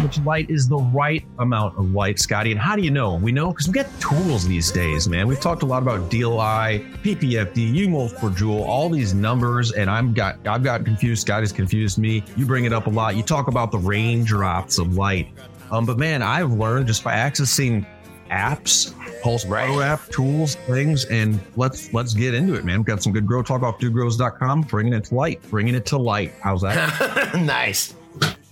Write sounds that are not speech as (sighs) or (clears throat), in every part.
much light is the right amount of light, Scotty? And how do you know? We know because we got tools these days, man. We've talked a lot about DLI, PPFD, UMOL per joule, all these numbers, and I'm got I've got confused. Scotty's confused me. You bring it up a lot. You talk about the raindrops of light. Um, but man, I've learned just by accessing apps, Pulse Right. Pro app, tools, things, and let's let's get into it, man. We've got some good grow talk off dudegrows.com, bringing it to light, bringing it to light. How's that? (laughs) nice.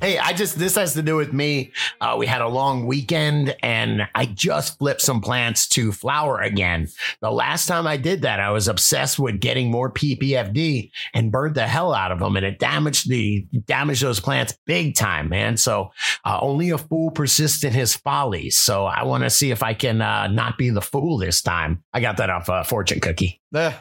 Hey, I just this has to do with me. Uh, we had a long weekend, and I just flipped some plants to flower again. The last time I did that, I was obsessed with getting more PPFD and burned the hell out of them, and it damaged the damaged those plants big time, man. So uh, only a fool persists in his follies. So I want to see if I can uh, not be the fool this time. I got that off uh, fortune cookie. Eh,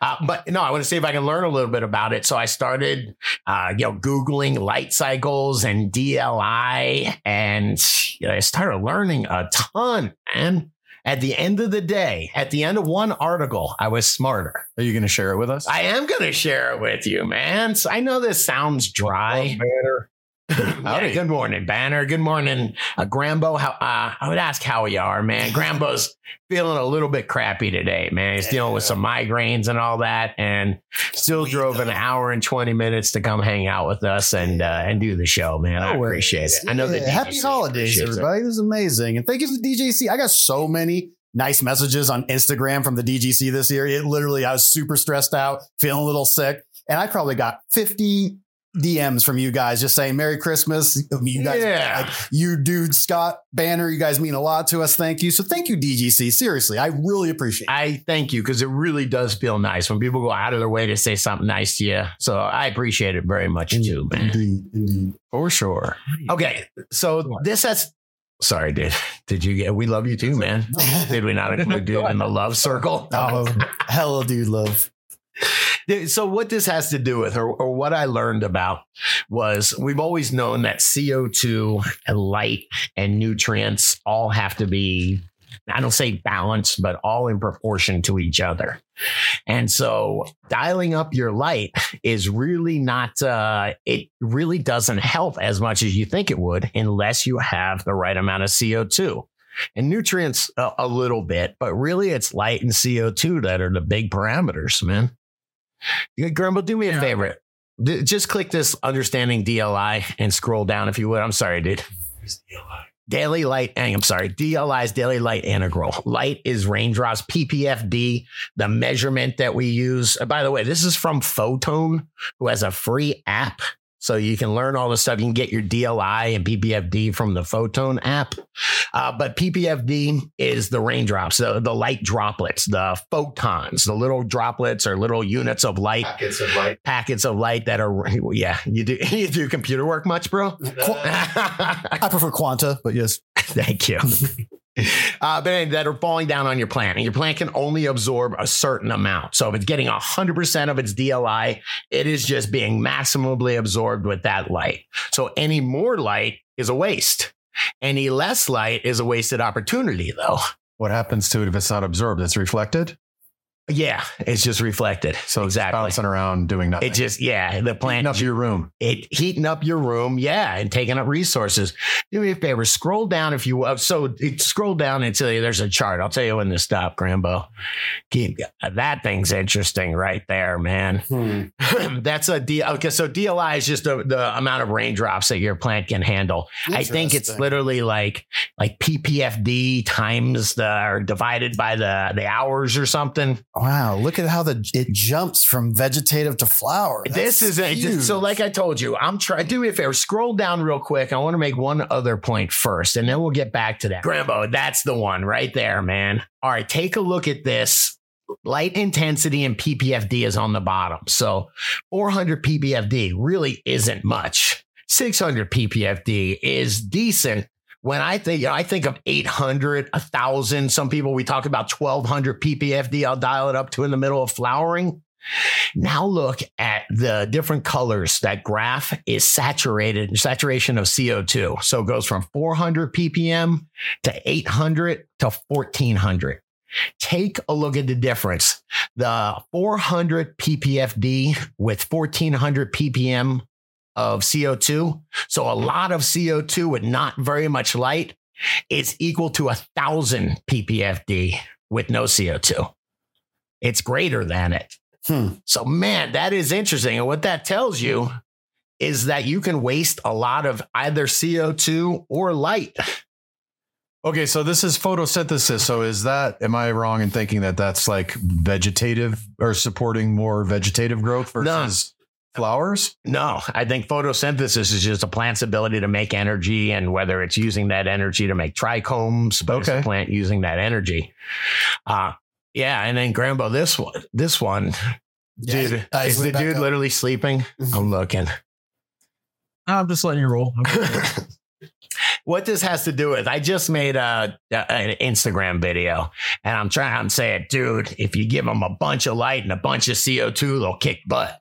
Uh, but no, I want to see if I can learn a little bit about it. So I started, uh, you know, Googling light cycles and DLI and you know, I started learning a ton. And at the end of the day, at the end of one article, I was smarter. are you going to share it with us? I am going to share it with you, man. So I know this sounds dry. Yeah, Howdy. good morning, Banner. Good morning, uh, Grambo. How uh, I would ask how you are, man. Grambo's (laughs) feeling a little bit crappy today, man. He's dealing with some migraines and all that, and still drove an hour and twenty minutes to come hang out with us and uh, and do the show, man. I worries. appreciate it. I know that happy holidays, everybody. This is amazing. And thank you to the DGC. I got so many nice messages on Instagram from the DGC this year. It literally, I was super stressed out, feeling a little sick. And I probably got 50 DMs from you guys just saying Merry Christmas. You guys, Yeah. like, you dude, Scott Banner, you guys mean a lot to us. Thank you. So thank you, DGC. Seriously, I really appreciate it. I thank you because it really does feel nice when people go out of their way to say something nice to you. So I appreciate it very much too, man. Indeed, indeed. For sure. Okay. So this has sorry, dude. Did you get we love you too, man? (laughs) Did we not include dude in the love circle? Oh, hella dude love. So what this has to do with, or, or what I learned about, was we've always known that CO2 and light and nutrients all have to be, I don't say balanced, but all in proportion to each other. And so dialing up your light is really not, uh, it really doesn't help as much as you think it would unless you have the right amount of CO2 and nutrients a, a little bit, but really it's light and CO2 that are the big parameters, man. You- Grumble, do me a favor. D- just click this understanding DLI and scroll down if you would. I'm sorry, dude. Daily light, I'm sorry, DLI's daily light integral. Light is raindrops, PPFD, the measurement that we use. Uh, By the way, this is from Photone, who has a free app. So you can learn all the stuff. You can get your DLI and PPFD from the Photone app. Uh, but PPFD is the raindrops, the, the light droplets, the photons, the little droplets or little units of light, Packets of light. packets of light that are, (laughs) yeah, you do, (laughs) you do computer work much, bro? (laughs) I prefer Quanta, but yes. Thank you. (laughs) Uh, but anyway, that are falling down on your plant, and your plant can only absorb a certain amount. So if it's getting 100% of its DLI, it is just being maximally absorbed with that light. So any more light is a waste. Any less light is a wasted opportunity, though. What happens to it if it's not absorbed? It's reflected. Yeah, it's just reflected. So exactly. Bouncing around doing nothing. It just, yeah, the plant Heating up your room. it heating up your room, yeah, and taking up resources. Do me a favor, scroll down if you will. So it, scroll down until there's a chart. I'll tell you when to stop, Grambo. Keep, uh, that thing's interesting right there, man. Hmm. (clears throat) That's a D. Okay, so DLI is just the, the amount of raindrops that your plant can handle. I think it's literally like like PPFD times the or divided by the the hours or something. Wow, look at how the it jumps from vegetative to flower. this is a, so like I told you, I'm trying. Do me a favor, scroll down real quick. I want to make one other point first, and then we'll get back to that. Grambo, that's the one right there, man. All right, take a look at this. Light intensity and PPFD is on the bottom. So 400 PPFD really isn't much. 600 PPFD is decent. When I think I think of 800, 1000, some people we talk about 1200 PPFD, I'll dial it up to in the middle of flowering. Now look at the different colors. That graph is saturated, saturation of CO2. So it goes from 400 ppm to 800 to 1400. Take a look at the difference. The 400 ppfd with 1400 ppm of CO2. So a lot of CO2 with not very much light is equal to a thousand ppfd with no CO2. It's greater than it. Hmm. So, man, that is interesting. And what that tells you is that you can waste a lot of either CO2 or light. Okay, so this is photosynthesis. So is that am I wrong in thinking that that's like vegetative or supporting more vegetative growth versus flowers? No, I think photosynthesis is just a plant's ability to make energy, and whether it's using that energy to make trichomes, but it's a Okay. plant using that energy. Uh, yeah, and then Grambo, this one, this one, Yeah, dude, I is the dude up. literally sleeping? I'm looking. I'm just letting you roll. (laughs) what this has to do with i just made a, a- an instagram video and i'm trying i'm saying dude if you give them a bunch of light and a bunch of co2 they'll kick butt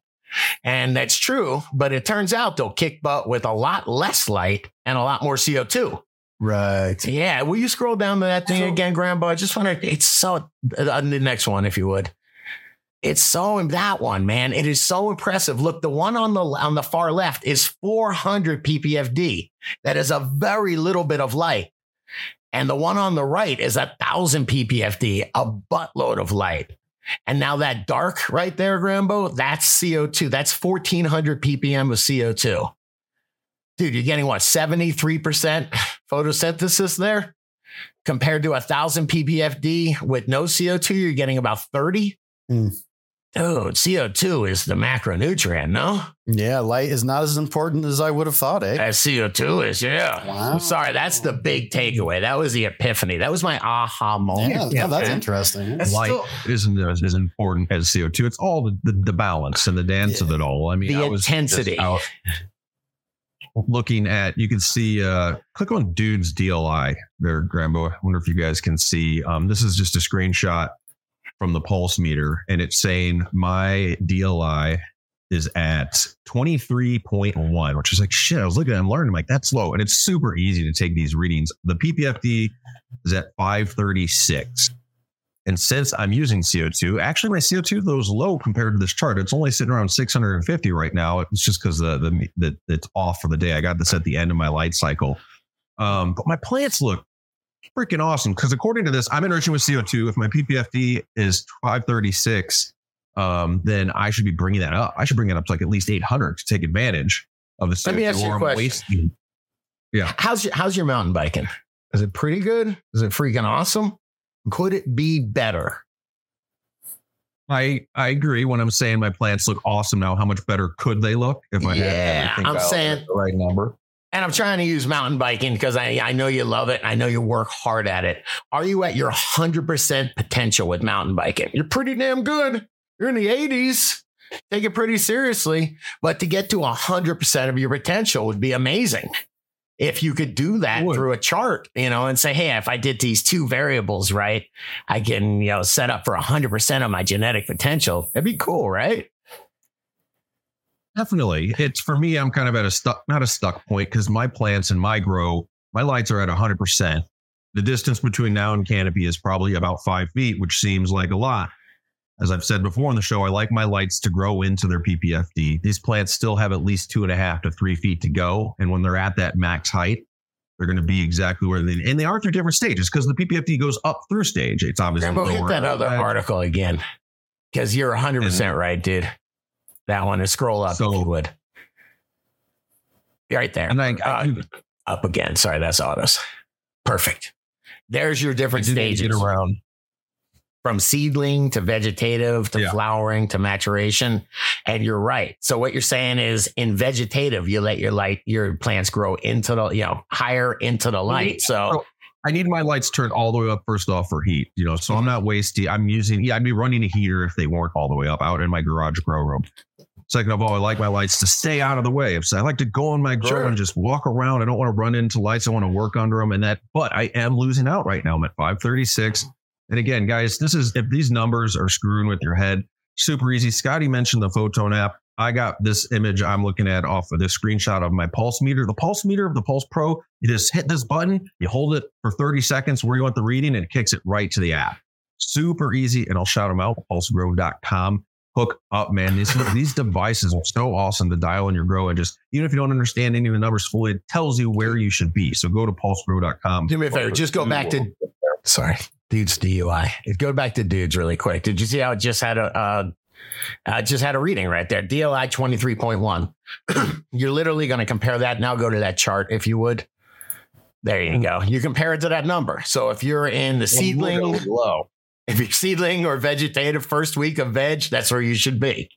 and that's true but it turns out they'll kick butt with a lot less light and a lot more co2 Right. yeah will you scroll down to that thing So- again grandpa i just want to it's so uh, the next one if you would it's so that one, man. It is so impressive. Look, the one on the on the far left is 400 ppfd. That is a very little bit of light. And the one on the right is a thousand ppfd, a buttload of light. And now that dark right there, Grambo, that's CO2. That's 1400 ppm of CO2. Dude, you're getting what, 73% photosynthesis there? Compared to a thousand ppfd with no CO2, you're getting about 30. Hmm. Dude, CO2 is the macronutrient, no? Yeah, light is not as important as I would have thought, eh? As CO2 is, yeah. Wow. Sorry, that's the big takeaway. That was the epiphany. That was my aha moment. Yeah, no, that's man. interesting. That's Light still- isn't as, as important as CO2. It's all the, the, the balance and the dance of it all. I mean, The I intensity. out looking at, you can see, uh, click on Dude's DLI there, Grambo. I wonder if you guys can see. Um, this is just a screenshot from the pulse meter, and it's saying my DLI is at 23.1, which is like shit. I was looking at I'm learning, like that's low. And it's super easy to take these readings. The PPFD is at 536. And since I'm using CO2, actually my CO2 though is low compared to this chart. It's only sitting around 650 right now. It's just because the, the the it's off for the day. I got this at the end of my light cycle. Um, but my plants look freaking awesome because according to this, I'm enriching with CO2. If my PPFD is 536, um, then I should be bringing that up. I should bring it up to like at least 800 to take advantage of the CO2. Let me ask you a question. wasting- How's your how's your mountain biking? Is it pretty good? Is it freaking awesome? Could it be better? I I agree when I'm saying my plants look awesome now. How much better could they look if I Yeah, had everything I'm saying- the right number? And I'm trying to use mountain biking because I, I know you love it. I know you work hard at it. Are you at your 100% potential with mountain biking? You're pretty damn good. You're in the 80s. Take it pretty seriously. But to get to 100% of your potential would be amazing. If you could do that Would. through a chart, you know, and say, hey, if I did these two variables right, I can, you know, set up for 100% of my genetic potential. That'd be cool, right? Definitely. It's for me, I'm kind of at a stuck, not a stuck point because my plants and my grow, my lights are at 100%. The distance between now and canopy is probably about five feet, which seems like a lot. As I've said before on the show, I like my lights to grow into their PPFD. These plants still have at least two and a half to three feet to go. And when they're at that max height, they're going to be exactly where they and they are through different stages because the PPFD goes up through stage. It's obviously Rambo, hit that other at- article again because you're 100% right, dude. That one is scroll up So- if you would. Right there. And I, Uh, up again. Sorry, that's autos. Perfect. There's your different didn't get stages around. from seedling to vegetative to Yeah. flowering to maturation. And you're right. So what you're saying is in vegetative, you let your light, your plants grow into the, you know, higher into the light. So I need my lights turned all the way up first off for heat, you know, so I'm not wasting. I'm using, yeah, I'd be running a heater if they weren't all the way up out in my garage grow room. Second of all, I like my lights to stay out of the way. So I like to go in my grow Sure. and just walk around. I don't want to run into lights. I want to work under them and that, but I am losing out right now. I'm at 536. And again, guys, this is, if these numbers are screwing with your head, super easy. Scotty mentioned the Photon app. I got this image I'm looking at off of this screenshot of my pulse meter. The pulse meter of the Pulse Pro, you just hit this button, you hold it for 30 seconds where you want the reading, and it kicks it right to the app. Super easy, and I'll shout them out, pulsegrow.com. hook up, man. These these devices are so awesome to dial in your grow and just even if you don't understand any of the numbers fully, it tells you where you should be. So go to pulsegrow.com. Do me a favor, just go back to sorry, dudes DUI. Go back to dudes really quick. Did you see how it just had a uh, uh, just had a reading right there? DLI twenty three point one. (clears throat) You're literally going to compare that. Now go to that chart if you would. There you go. You compare it to that number. So if you're in the seedling low, if you're seedling or vegetative first week of veg, that's where you should be.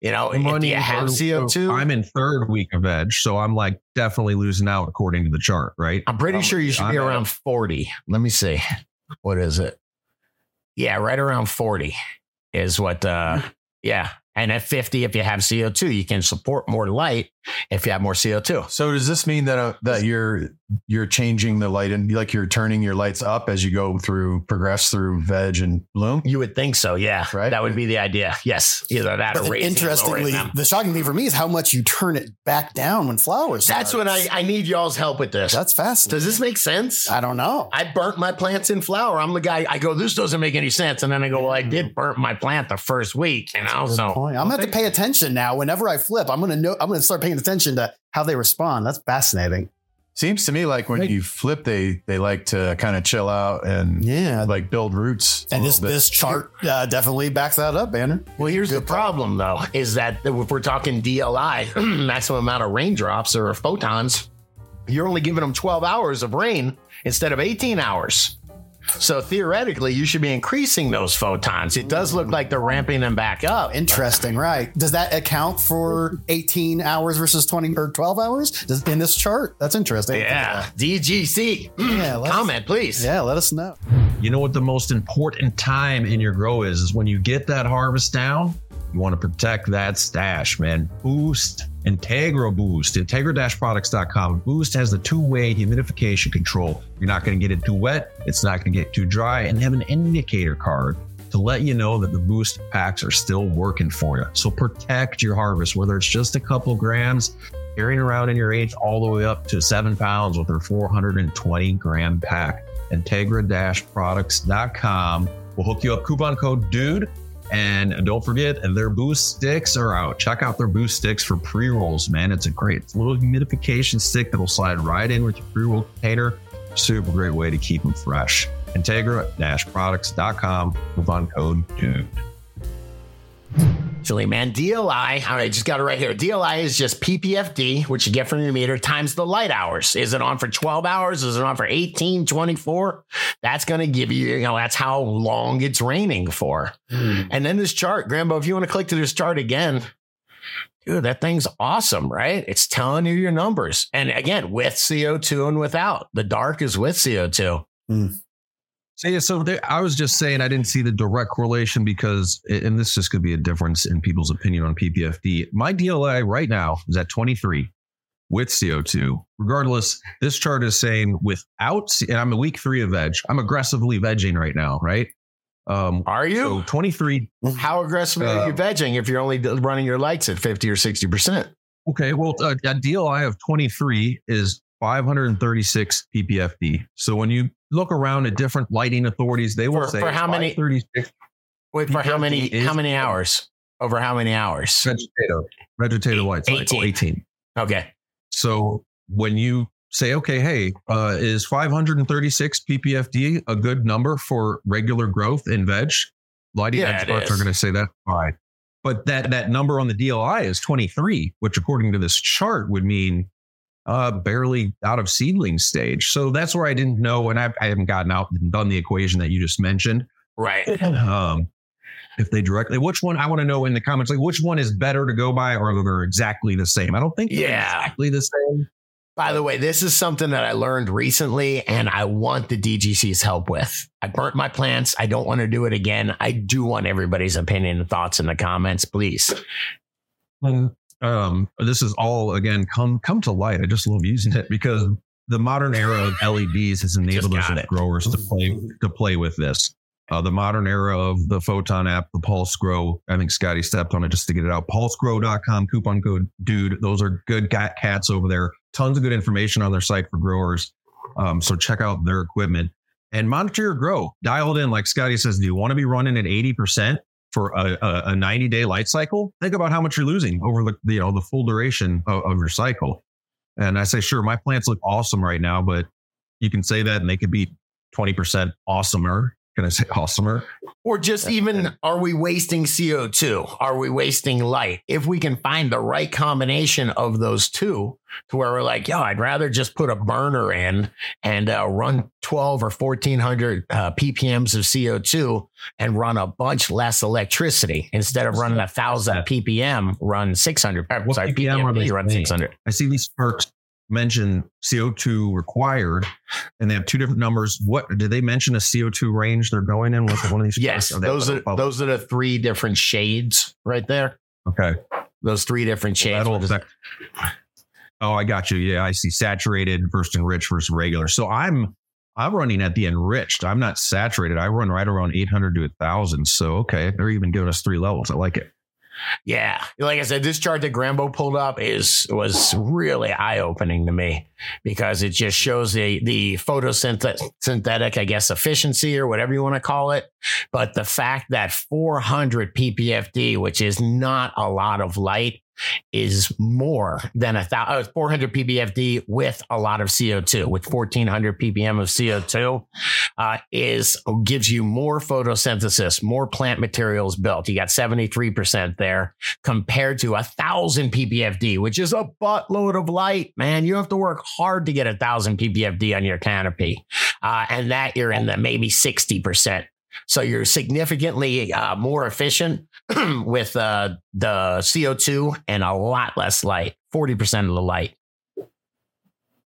You know, if you have CO2, I'm in third week of veg, so I'm like definitely losing out according to the chart, right? I'm pretty um, sure you should I'm be around 40. Let me see. What is it? Yeah, right around 40 is what uh (laughs) yeah, and at 50, if you have CO2, you can support more light if you have more CO2. So does this mean that uh, that you're you're changing the light and like you're turning your lights up as you go through progress through veg and bloom? You would think so, yeah. Right. That would be the idea. Yes, either that but or interestingly, the shocking thing for me is how much you turn it back down when flowers. That's starts. what I I need y'all's help with this. That's fast. Does this make sense? I don't know. I burnt my plants in flower. I'm the guy. I go, this doesn't make any sense, and then I go, well, I did burn my plant the first week, you know. So point. I'm gonna have to pay attention now. Whenever I flip, I'm gonna know. I'm gonna start paying attention to how they respond. That's fascinating. Seems to me like when you flip, they they like to kind of chill out and yeah, like build roots. And this this chart uh, definitely backs that up, Banner. Well, here's Good the problem though, is that if we're talking DLI, (clears throat) maximum amount of raindrops or photons, you're only giving them 12 hours of rain instead of 18 hours. So theoretically, you should be increasing those photons. It does look like they're ramping them back up. Interesting, right? Does that account for 18 hours versus 20 or 12 hours Does, in this chart? That's interesting. Yeah. DGC. Yeah. Comment, please. Yeah, let us know. You know what the most important time in your grow is? Is when you get that harvest down you want to protect that stash, man. Boost, Integra Boost, integra-products.com. Boost has the two-way humidification control. You're not going to get it too wet. It's not going to get too dry. And have an indicator card to let you know that the boost packs are still working for you. So protect your harvest, whether it's just a couple grams, carrying around in your age all the way up to seven pounds with their 420 gram pack. Integra-products.com will hook you up. Coupon code DUDE and don't forget, their boost sticks are out. Check out their boost sticks for pre rolls, man. It's a great little humidification stick that'll slide right in with your pre roll container. Super great way to keep them fresh. Integra products.com, coupon code DUDE. Silly man. DLI, all right, I just got it right here. DLI is just PPFD, which you get from your meter, times the light hours. Is it on for 12 hours? Is it on for 18, 24? That's going to give you, you know, that's how long it's raining for. Mm. And then this chart, Grambo, if you want to click to this chart again, dude, that thing's awesome, right? It's telling you your numbers. And again, with CO2 and without. The dark is with CO2. Mm. So, yeah, so there, I was just saying I didn't see the direct correlation because, and this just could be a difference in people's opinion on PPFD. My DLI right now is at 23 with CO2. Regardless, this chart is saying without, and I'm a week three of veg. I'm aggressively vegging right now, right? Um, are you so 23? How aggressively uh, are you vegging if you're only running your lights at 50 or 60 percent? Okay, well, uh, a DLI of 23 is 536 ppfd. So when you look around at different lighting authorities, they will for, say for how many 36. Wait, for how many how many hours? Over how many hours? Vegetative, vegetative lights, 18. 18. Okay. So when you say, okay, hey, uh, is 536 ppfd a good number for regular growth in veg? Lighting yeah, experts are going to say that fine. But that that number on the DLI is 23, which according to this chart would mean uh, barely out of seedling stage. So that's where I didn't know, and I, I haven't gotten out and done the equation that you just mentioned. Right. (laughs) Um, if they directly, which one I want to know in the comments, like which one is better to go by, or they're exactly the same. I don't think yeah. exactly the same. By the way, this is something that I learned recently, and I want the DGC's help with. I burnt my plants. I don't want to do it again. I do want everybody's opinion and thoughts in the comments, please. Um, um, this is all again come come to light. I just love using it because the modern era of LEDs has enabled us as growers to play to play with this. Uh, the modern era of the Photon app, the Pulse Grow. I think Scotty stepped on it just to get it out. PulseGrow.com, coupon code dude. Those are good cats over there. Tons of good information on their site for growers. Um, so check out their equipment and monitor your grow. Dial it in, like Scotty says. Do you want to be running at 80%? For a, a 90 day light cycle, think about how much you're losing over the you know the full duration of, of your cycle. And I say, sure, my plants look awesome right now, but you can say that and they could be 20% awesomer can I say awesomer? Or just even, are we wasting CO2? Are we wasting light? If we can find the right combination of those two to where we're like, yo, I'd rather just put a burner in and uh, run 12 or 1400 uh, ppms of CO2 and run a bunch less electricity instead of running a thousand ppm, run 600. What sorry, ppm, ppm are they run 600? I see these perks mention CO2 required, and they have two different numbers. What did they mention a CO2 range they're going in with one of these? (sighs) yes, oh, those are those are the three different shades right there. Okay, those three different shades. Well, oh, I got you. Yeah, I see saturated versus enriched versus regular. So I'm I'm running at the enriched. I'm not saturated. I run right around 800 to 1,000. So okay, they're even giving us three levels. I like it. Yeah, like I said, this chart that Grambo pulled up is was really eye opening to me because it just shows the the photosynthetic, I guess, efficiency or whatever you want to call it. But the fact that 400 ppfd, which is not a lot of light, is more than a thousand, uh, 400 ppfd with a lot of CO2, with 1400 ppm of CO2, uh, is gives you more photosynthesis, more plant materials built. You got 73% there compared to a thousand ppfd, which is a buttload of light, man. You have to work hard to get a thousand ppfd on your canopy. Uh, and that you're in the maybe 60%. So you're significantly uh, more efficient (clears throat) with uh, the CO2 and a lot less light, 40% of the light.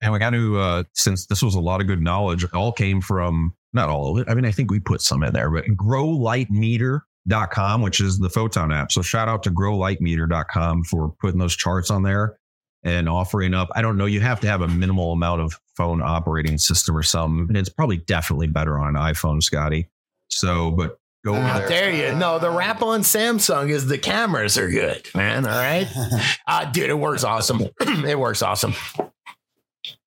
And we got to, uh, since this was a lot of good knowledge, all came from, not all of it. I mean, I think we put some in there, but growlightmeter.com, which is the photon app. So shout out to growlightmeter.com for putting those charts on there and offering up. I don't know. You have to have a minimal amount of phone operating system or something. And it's probably definitely better on an iPhone, Scotty. So, but go over there. There you no. The wrap (laughs) on Samsung is the cameras are good, man. All right, (laughs) uh, dude, it works awesome. (clears throat) it works awesome.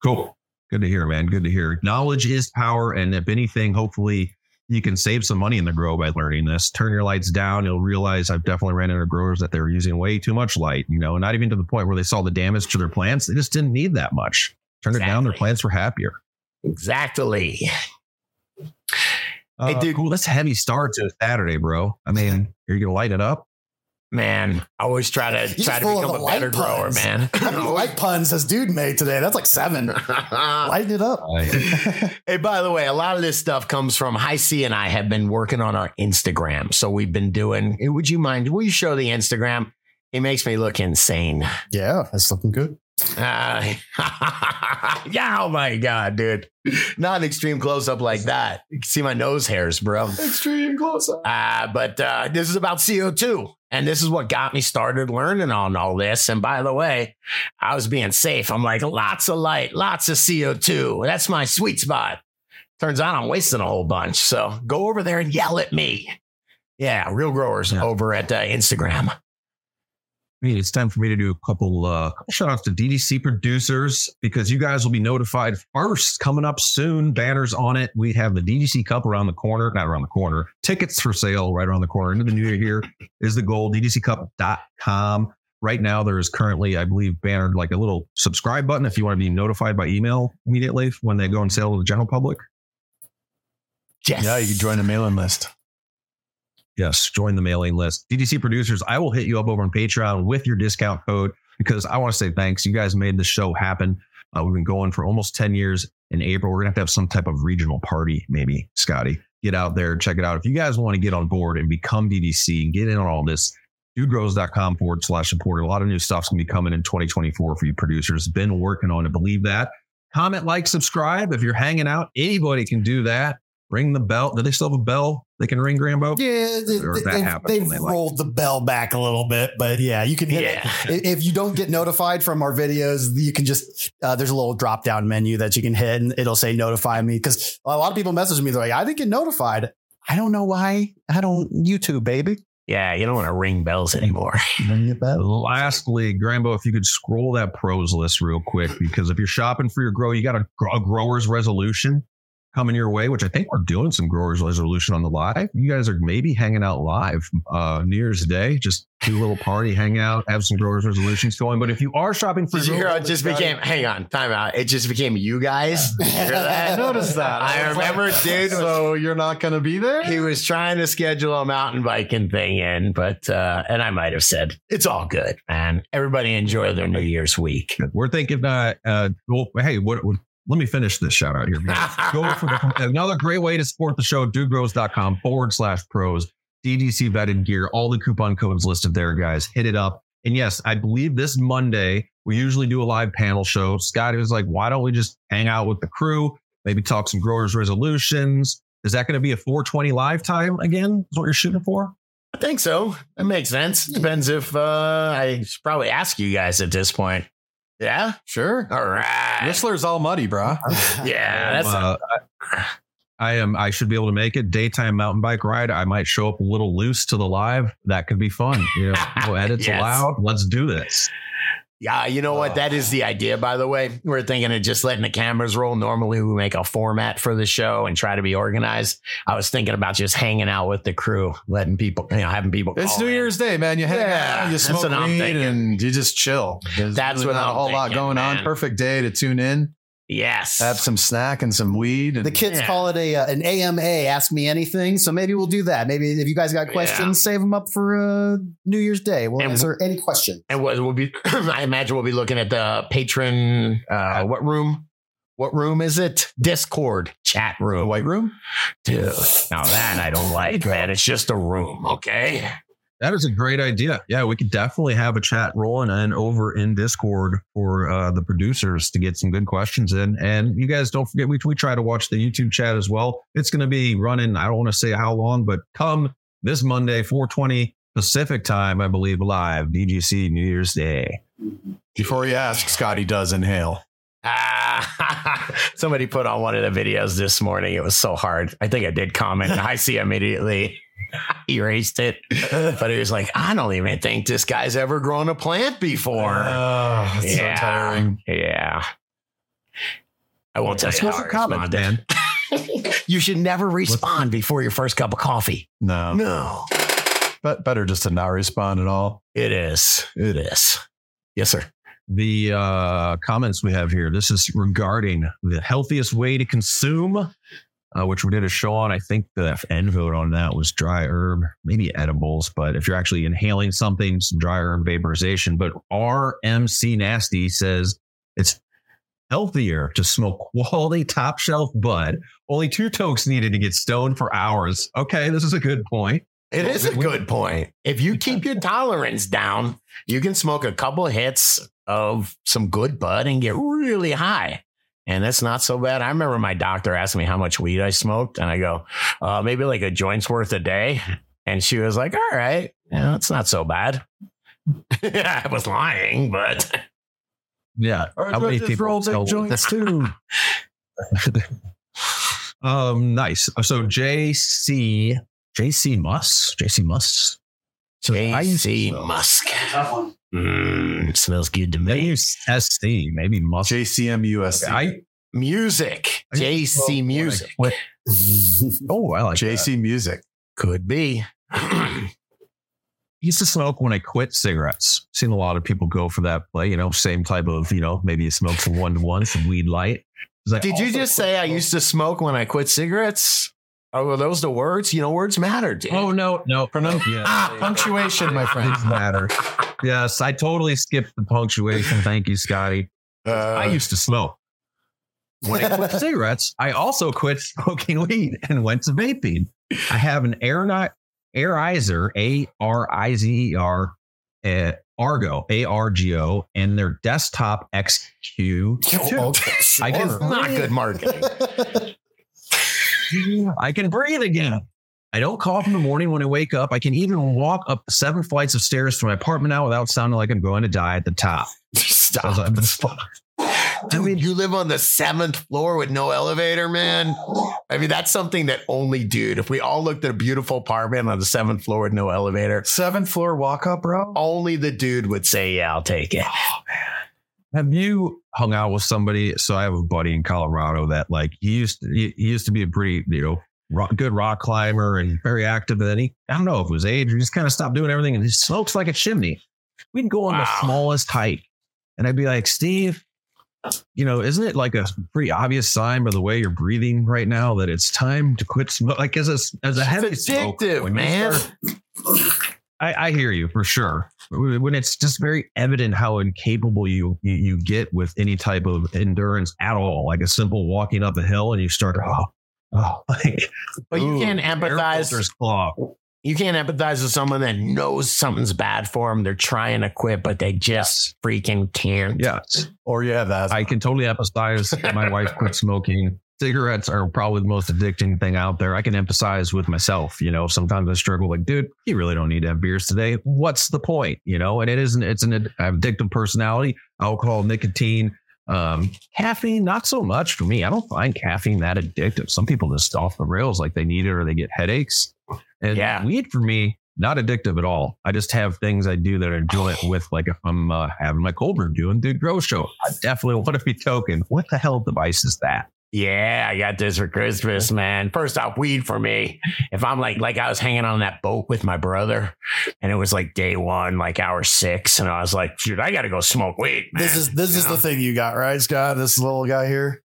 Cool. Good to hear, man. Good to hear. Knowledge is power, and if anything, hopefully you can save some money in the grow by learning this. Turn your lights down. You'll realize I've definitely ran into growers that they were using way too much light, you know, not even to the point where they saw the damage to their plants. They just didn't need that much. Turn exactly. it down. Their plants were happier. Exactly. Uh, hey, dude, cool. That's a heavy start to Saturday, bro. I mean, you're gonna light it up. Man, I always try to He's try to become a better grower, man. (laughs) How many light puns has dude made today? That's like seven. (laughs) Lighten it up. (laughs) hey, by the way, a lot of this stuff comes from High C and I have been working on our Instagram. So we've been doing. Would you mind? Will you show the Instagram? It makes me look insane. Yeah, that's looking good. Uh, (laughs) yeah, oh my god, dude! Not an extreme close up like that. You can see my nose hairs, bro. Extreme close up. Uh, but uh, this is about CO two, and this is what got me started learning on all this. And by the way, I was being safe. I'm like, lots of light, lots of CO two. That's my sweet spot. Turns out I'm wasting a whole bunch. So go over there and yell at me. Yeah, real growers yeah. over at uh, Instagram mean, it's time for me to do a couple uh shout outs to DDC producers because you guys will be notified first coming up soon. Banners on it. We have the DDC Cup around the corner, not around the corner. Tickets for sale right around the corner. Into the new year here is the goal. DDCcup.com. Right now, there is currently, I believe, bannered like a little subscribe button if you want to be notified by email immediately when they go on sale to the general public. Yes. Yeah, you can join the mailing list. Yes, join the mailing list. DDC producers, I will hit you up over on Patreon with your discount code because I want to say thanks. You guys made the show happen. Uh, we've been going for almost 10 years. In April, we're going to have to have some type of regional party, maybe, Scotty. Get out there, check it out. If you guys want to get on board and become DDC and get in on all this, dudegrows.com forward slash support. A lot of new stuff's going to be coming in 2024 for you producers. Been working on it, believe that. Comment, like, subscribe. If you're hanging out, anybody can do that ring the bell. Do they still have a bell they can ring Grambo? Yeah, they, have they rolled like... the bell back a little bit, but yeah, you can hit yeah. it. If you don't get notified from our videos, you can just uh, there's a little drop down menu that you can hit, and it'll say notify me because a lot of people message me. They're like, I didn't get notified. I don't know why. I don't YouTube, baby. Yeah, you don't want to ring bells anymore. (laughs) Ring bell. Lastly, Grambo, if you could scroll that pros list real quick, because if you're shopping for your grow, you got a, a grower's resolution coming your way, which I think we're doing some growers resolution on the live. You guys are maybe hanging out live uh, New Year's Day, just do a little party, hang out, have some growers resolutions going. But if you are shopping for, Did you hear how it just became? Hang on, time out. It just became you guys. (laughs) You hear that? I noticed that. I was like, remember, dude. So you're not going to be there? He was trying to schedule a mountain biking thing in, but uh, and I might have said it's all good, man. Everybody enjoy their New Year's week. we're thinking, uh, uh, well, hey, what, what let me finish this shout out here. Go for the, (laughs) another great way to support the show, dudegrows.com forward slash pros, DDC vetted gear, all the coupon codes listed there, guys. Hit it up. And yes, I believe this Monday, we usually do a live panel show. Scott was like, why don't we just hang out with the crew, maybe talk some growers resolutions? Is that going to be a 420 live time again? Is what you're shooting for? I think so. That makes sense. Depends if uh, I should probably ask you guys at this point. Yeah, Sure. all right. Whistler's all muddy, bro. (laughs) Yeah, that's Uh, I am. I should be able to make it daytime mountain bike ride. I might show up a little loose to the live. That could be fun. You know, no (laughs) edits Yes. allowed. Let's do this. Yeah, you know what? That is the idea, by the way. We're thinking of just letting the cameras roll. Normally, we make a format for the show and try to be organized. I was thinking about just hanging out with the crew, letting people, you know, having people. It's New in. Year's Day, man. You hang Yeah, out, you smoke weed, and you just chill. There's That's really what not I'm a whole lot going man. on. Perfect day to tune in, Yes. have some snack and some weed. And The kids Yeah. call it a uh, an AMA. Ask me anything. So maybe we'll do that. Maybe if you guys got questions, save them up for uh, New Year's Day. We'll And- answer any question. and we'll be, (clears throat) I imagine we'll be looking at the Patreon, uh, what room? What room is it? Discord chat the room. white room. Dude, now that I don't like, man. It's just a room, okay? That is a great idea. Yeah, we could definitely have a chat rolling and over in Discord for uh, the producers to get some good questions in. And you guys don't forget, we, we try to watch the YouTube chat as well. It's going to be running, I don't want to say how long, but come this Monday, 420 Pacific time, I believe, live, DGC New Year's Day. Before you ask, Scotty does inhale. Ah, (laughs) somebody put on one of the videos this morning. It was so hard. I think I did comment. and I see immediately (laughs) erased it, but it was like, I don't even think this guy's ever grown a plant before. Oh, Yeah. so tiring. yeah. I won't tell That's you how I comment, man. (laughs) You should never respond before your first cup of coffee. No, No, but better just to not respond at all. it is. It is. Yes, sir. the uh, comments we have here. This is regarding the healthiest way to consume, uh, which we did a show on. I think the end vote on that was dry herb, maybe edibles, but if you're actually inhaling something, some dry herb vaporization. But RMC Nasty says it's healthier to smoke (laughs) quality top shelf bud. Only two tokes needed to get stoned for hours. Okay, this is a good point. It is a good point. If you keep your (laughs) tolerance down, you can smoke a couple hits of some good bud and get really high. And that's not so bad. I remember my doctor asked me how much weed I smoked, and I go, uh, maybe like a joint's worth a day. And she was like, all right, yeah, it's not so bad. (laughs) I was lying, but (laughs) Yeah. How many people sell joints too? (laughs) um, nice. So JC, JC Musk, JC Musk. So I used JC Musk. Tough one. Mm, smells good to They me. use SC, maybe Musk. JCM USC. I Music. I used to smoke JC when I Music. quit. (laughs) oh, I like that. JC Music. Could be. (clears throat) used to smoke when I quit cigarettes. Seen a lot of people go for that play. You know, same type of you know maybe you smoke some one to one, some weed light. I Did you just quit say I used to smoke when I quit cigarettes? Oh, were those the words? You know, words matter. Dude. Oh no, no, Pronun- yeah, Ah, punctuation, my friend. Things matter. Yes, I totally skipped the punctuation. Thank you, Scotty. Uh, I used to smoke. When I quit (laughs) cigarettes, I also quit smoking weed and went to vaping. I have an Air Arizer, A R I Z E R, uh, Argo, A R G O, and their desktop XQ. Okay, I can- sure. not good marketing. (laughs) I can breathe again. I don't cough in the morning when I wake up. I can even walk up seven flights of stairs to my apartment now without sounding like I'm going to die at the top. (laughs) Stop. I Dude, mean, you live on the seventh floor with no elevator, man. I mean, that's something that only dude. If we all looked at a beautiful apartment on the seventh floor with no elevator, Seventh floor walk up, bro. only the dude would say, "Yeah, I'll take it." Oh, Have you hung out with somebody? So I have a buddy in Colorado that like he used to, he, he used to be a pretty you know rock, good rock climber and very active. And then he I don't know if it was age or just kind of stopped doing everything and he smokes like a chimney. We'd go on Wow. the smallest hike, and I'd be like, Steve, you know, isn't it like a pretty obvious sign by the way you're breathing right now that it's time to quit smoking? Like as a as a heavy It's smoker, addictive, you man. start- I, I hear you for sure. When it's just very evident how incapable you, you you get with any type of endurance at all, like a simple walking up a hill and you start, oh, oh, (laughs) like But you ooh, can't empathize. You can't empathize with someone that knows something's bad for them. They're trying to quit, but they just freaking can't. Yeah, Or yeah, have that. I can totally empathize. My wife quit smoking. Cigarettes are probably the most addicting thing out there. I can empathize with myself. You know, sometimes I struggle. Like, dude, you really don't need to have beers today. What's the point? You know, and it isn't. It's an addictive personality. Alcohol, nicotine, um, caffeine. Not so much for me. I don't find caffeine that addictive. Some people just off the rails, like they need it or they get headaches. And Yeah. weed for me, not addictive at all. I just have things I do that I enjoy it with. Like if I'm uh, having my cold brew doing the grow show, I definitely want to be token. What the hell device is that? Yeah, I got this for Christmas, man. First off, weed for me. If I'm like, like I was hanging on that boat with my brother, and it was like day one, like hour six, and I was like, dude, I got to go smoke weed. Man. This is this is know? the thing you got, right, Scott? This little guy here.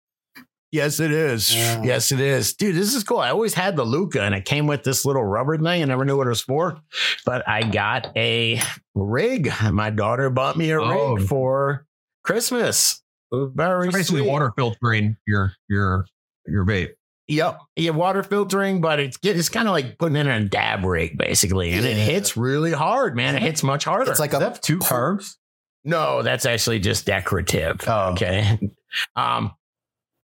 Yes, it is. Yeah. Yes, it is. Dude, this is cool. I always had the Luca and it came with this little rubber thing. I never knew what it was for, but I got a rig. My daughter bought me a Oh. rig for Christmas. Very Basically, sweet. water filtering your your your vape. Yep. Yeah, water filtering, but it's get, it's kind of like putting in a dab rig basically, and it hits really hard, man. It hits much harder. It's like a that have two carbs? no, that's actually just decorative. Oh, Okay. (laughs) Um,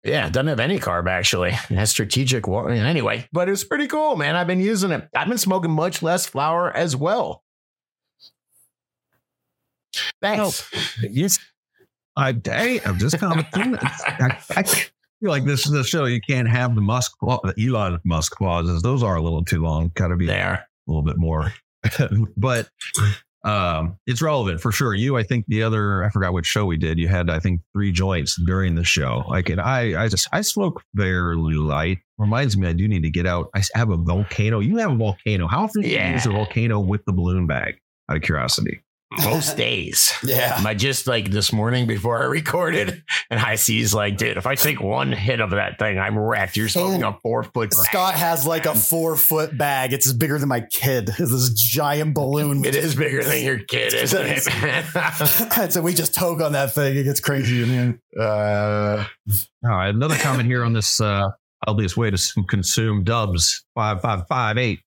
yeah, doesn't have any carb actually. It has strategic water anyway, but it's pretty cool, man. I've been using it. I've been smoking much less flour as well. Thanks. Yes, I hey, I'm just commenting. I, I feel like this is a show you can't have the Musk the Elon Musk clauses. Those are a little too long. Got to be There. a little bit more. (laughs) but um, it's relevant for sure. You, I think the other, I forgot which show we did. You had, I think, three joints during the show. Like, and I, I just, I smoke fairly light. Reminds me, I do need to get out. I have a volcano. You have a volcano. How often do you use a volcano with the balloon bag? Out of curiosity. Most days. (laughs) yeah. I just like this morning before I recorded, and I sees like, dude, if I take one hit of that thing, I'm wrecked. You're smoking And a four foot. Scott has like a four foot bag. It's bigger than my kid. It's this giant balloon. It is bigger than your kid, isn't it, man? (laughs) (laughs) so we just toke on that thing. It gets crazy. Man. uh, All right, another comment here on this uh, ugliest way to consume dubs five five five eight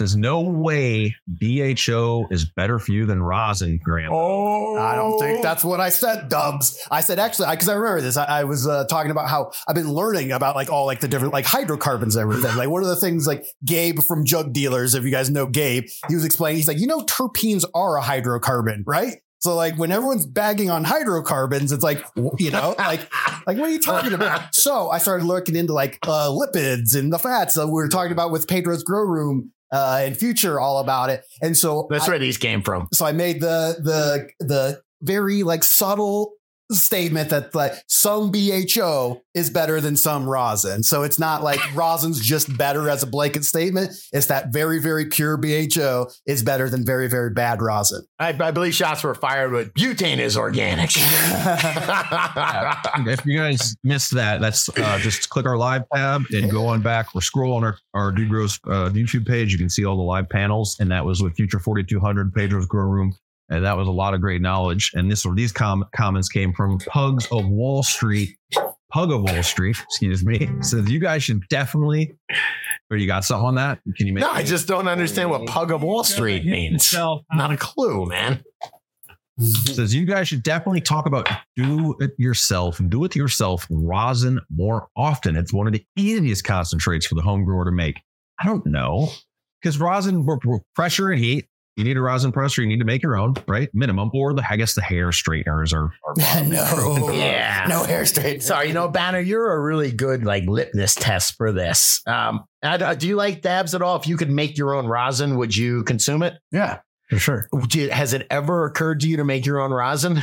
says no way BHO is better for you than rosin, Graham. oh, I don't think that's what I said, Dubs. I said actually because I, remember this. I, I was uh, talking about how I've been learning about like all like the different like hydrocarbons and everything. Like one of the things like Gabe from Jug Dealers, if you guys know Gabe, he was explaining. He's like, you know, terpenes are a hydrocarbon, right? So like when everyone's bagging on hydrocarbons, it's like you know like (laughs) like what are you talking about? So I started looking into like uh, lipids and the fats that we were talking about with Pedro's Grow Room uh, and Future all about it. And so That's I- where these came from. so I made the the the very like subtle statement that like some BHO is better than some rosin. So it's not like (laughs) rosin's just better as a blanket statement. It's that very very pure BHO is better than very very bad rosin. I, I believe shots were fired, but butane is organic. (laughs) if you guys missed that, that's uh, just click our live tab and go on back or scroll on our, our Dude Grows uh, YouTube page. You can see all the live panels. And that was with Future 4200, Pedro's Grow Room. And that was a lot of great knowledge. And this or these com- comments came from Pugs of Wall Street. Pug of Wall Street, excuse me. (laughs) Says you guys should definitely, or you got something on that? Can you make no, I just don't understand what Pug of Wall Street means. Not a clue, man. says you guys should definitely talk about do it yourself, do it yourself rosin more often. It's one of the easiest concentrates for the home grower to make. I don't know because rosin pressure and heat. You need a rosin presser. You need to make your own, right? Minimum, or the I guess the hair straighteners are. are (laughs) no, Yeah. no hair straight. Sorry, you know, Banner, you're a really good like litmus test for this. Um, and, uh, do you like dabs at all? If you could make your own rosin, would you consume it? Yeah, for sure. Has it ever occurred to you to make your own rosin?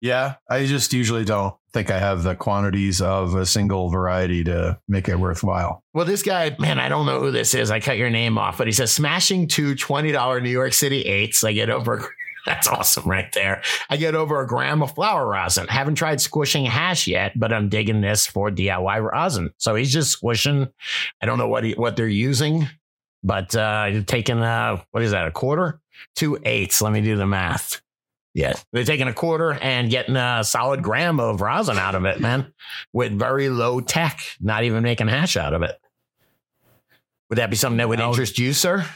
Yeah, I just usually don't think I have the quantities of a single variety to make it worthwhile. Well, this guy, man, I don't know who this is. I cut your name off, but he says smashing two $20 New York City eights. I get over. (laughs) That's awesome right there. I get over a gram of flour rosin. Haven't tried squishing hash yet, but I'm digging this for DIY rosin. So he's just squishing. I don't know what he, what they're using, but uh taking uh what is that, a quarter? Two eighths. Let me do the math. Yeah, they're taking a quarter and getting a solid gram of rosin out of it, man, with very low tech, not even making hash out of it. Would that be something that would interest you, sir?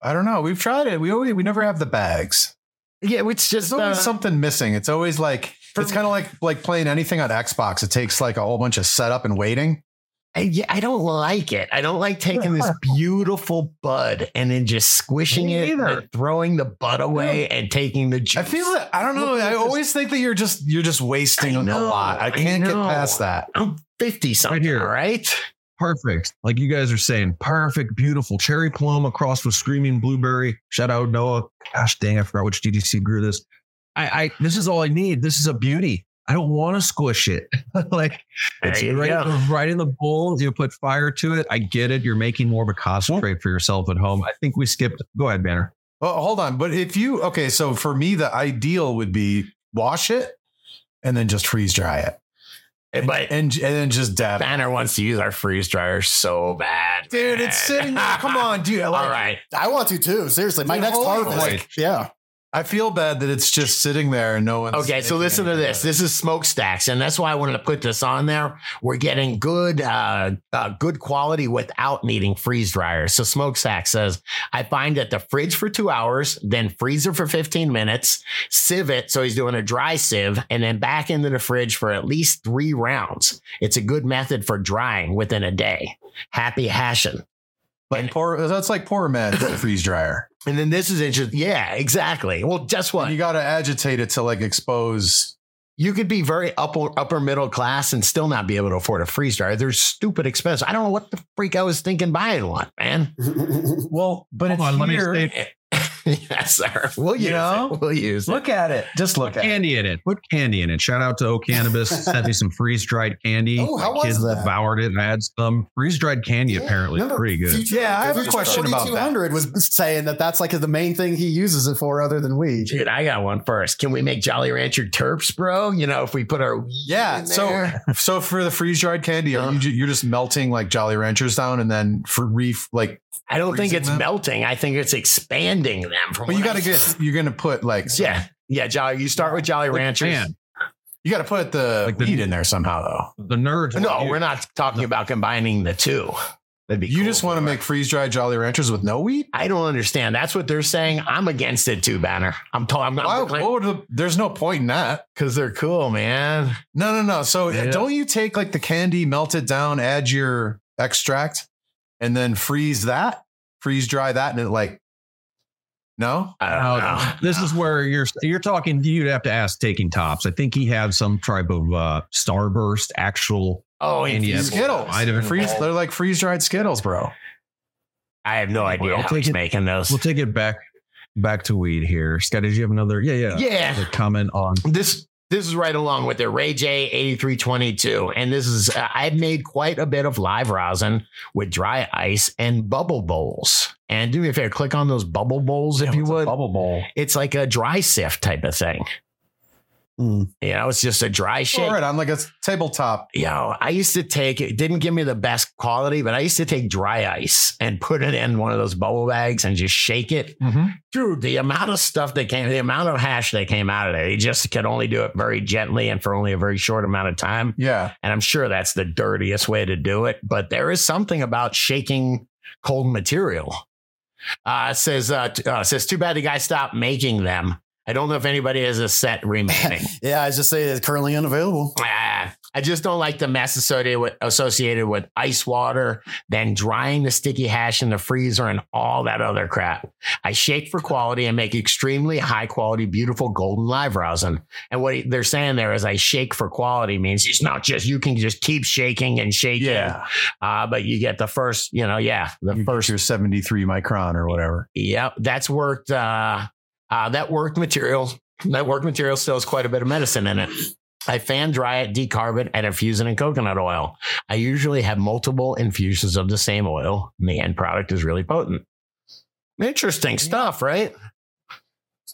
I don't know. We've tried it. We always we never have the bags. Yeah, it's just There's always uh, something missing. It's always like it's kind of like like playing anything on Xbox. It takes like a whole bunch of setup and waiting. I, yeah, I don't like it. I don't like taking this (laughs) beautiful bud and then just squishing Me it, either. and throwing the bud away, and taking the juice. I feel it. I don't know. I always think that you're just you're just wasting I a know, lot. I I can't get past that. I'm fifty something, right? here. right? Perfect. Like you guys are saying, perfect, beautiful cherry plum across with screaming blueberry. Shout out Noah. Gosh dang, I forgot which DGC grew this. I, I this is all I need. This is a beauty. I don't want to squish it. (laughs) like it's There you right, go. right in the bowl. You put fire to it. I get it. You're making more of a concentrate for yourself at home. I think we skipped. Go ahead, Banner. Well, hold on. But if you okay, so for me, the ideal would be wash it and then just freeze dry it, But and and then just dab. it. Banner wants to use our freeze dryer so bad, Dude, it's sitting there. Come on, dude. (laughs) Like- All right, I want to too. Seriously, my Dude, next hold harvest. on. Yeah. I feel bad that it's just sitting there and no one's. Okay, so listen to this. This is smokestacks, and that's why I wanted to put this on there. We're getting good, uh, uh, good quality without needing freeze dryers. So smokestack says, I find that the fridge for two hours, then freezer for 15 minutes, sieve it. So he's doing a dry sieve, and then back into the fridge for at least three rounds. It's a good method for drying within a day. Happy hashing. Like poor, that's like poor man (coughs) freeze dryer. And then this is interesting. Yeah, exactly. Well, guess what? And you got to agitate it to like expose. you could be very upper upper middle class and still not be able to afford a freeze dryer. They're stupid expensive. I don't know what the freak I was thinking buying one, man. (laughs) Well, but Hold it's on, let me here. Say (laughs) yes, sir. We'll use know? it. We'll use it. Look at it. Just look Put at it. candy in it. Put candy in it. Shout out to O Cannabis. (laughs) Sent me some freeze dried candy. Oh, how My was kids that? devoured it. and had some freeze dried candy. Apparently, Remember, pretty good. Future- Yeah, I have a question about that. 4200 was saying that that's like the main thing he uses it for other than weed. Dude, I got one first. Can we make Jolly Rancher terps, bro? You know, if we put our Yeah. in So, there? (laughs) so for the freeze dried candy, are uh-huh. you, you're just melting like Jolly Ranchers down, and then for reef like. I don't think it's them? melting. I think it's expanding them. From But you got to get. You're gonna put like. some- (laughs) yeah, yeah, Jolly. You start with Jolly Ranchers. Man, You got to put the Like the- weed in there somehow, though. the nerds. No, we're not talking about combining the two. That'd be You cool just want to make freeze dried Jolly Ranchers with no weed? I don't understand. That's what they're saying. I'm against it too, Banner. I'm told I'm Why, not what would the- there's no point in that. because they're cool, man. No, no, no. So Yeah. don't you take like the candy, melt it down, add your extract, and then freeze that, freeze dry that, and it like. No, I don't Now, know. (laughs) this is where you're you're talking. You'd have to ask taking tops. I think he had some type of uh, starburst actual. Oh, And infused yes, Skittles. Might have Freeze, they're like freeze dried Skittles, bro. I have no idea I'll how he's it- making those. We'll take it back back to weed here. Scott, did you have another? Yeah, yeah. yeah, Another comment on this this is right along with the Ray J eighty three twenty two, and this is uh, I've made quite a bit of live rosin with dry ice and bubble bowls. And do me a favor, click on those bubble bowls if you would. bubble bowl. It's like a dry sift type of thing. Mm. You know, it's just a dry shake. All right, on like a tabletop. Yo, I used to take it didn't give me the best quality, but I used to take dry ice and put it in one of those bubble bags and just shake it. Mm-hmm. Dude, the amount of stuff that came, the amount of hash that came out of there, you just could only do it very gently and for only a very short amount of time. Yeah, And I'm sure that's the dirtiest way to do it, but there is something about shaking cold material. Uh, it says, uh, t- uh, it says, too bad the guy stopped making them. I don't know if anybody has a set remaining. (laughs) Yeah, I just say it's currently unavailable. Ah, I just don't like the mess associated with, associated with ice water, then drying the sticky hash in the freezer and all that other crap. I shake for quality and make extremely high quality, beautiful golden live rosin. And what they're saying there is I shake for quality means it's not just you can just keep shaking and shaking. yeah. Uh, but you get the first, you know, yeah, the You first your 73 micron or whatever. Yep, that's worked. Uh, uh, that worked material that work material still has quite a bit of medicine in it. I fan dry it, decarb it, and infuse it in coconut oil. I usually have multiple infusions of the same oil, and the end product is really potent. Interesting stuff, right?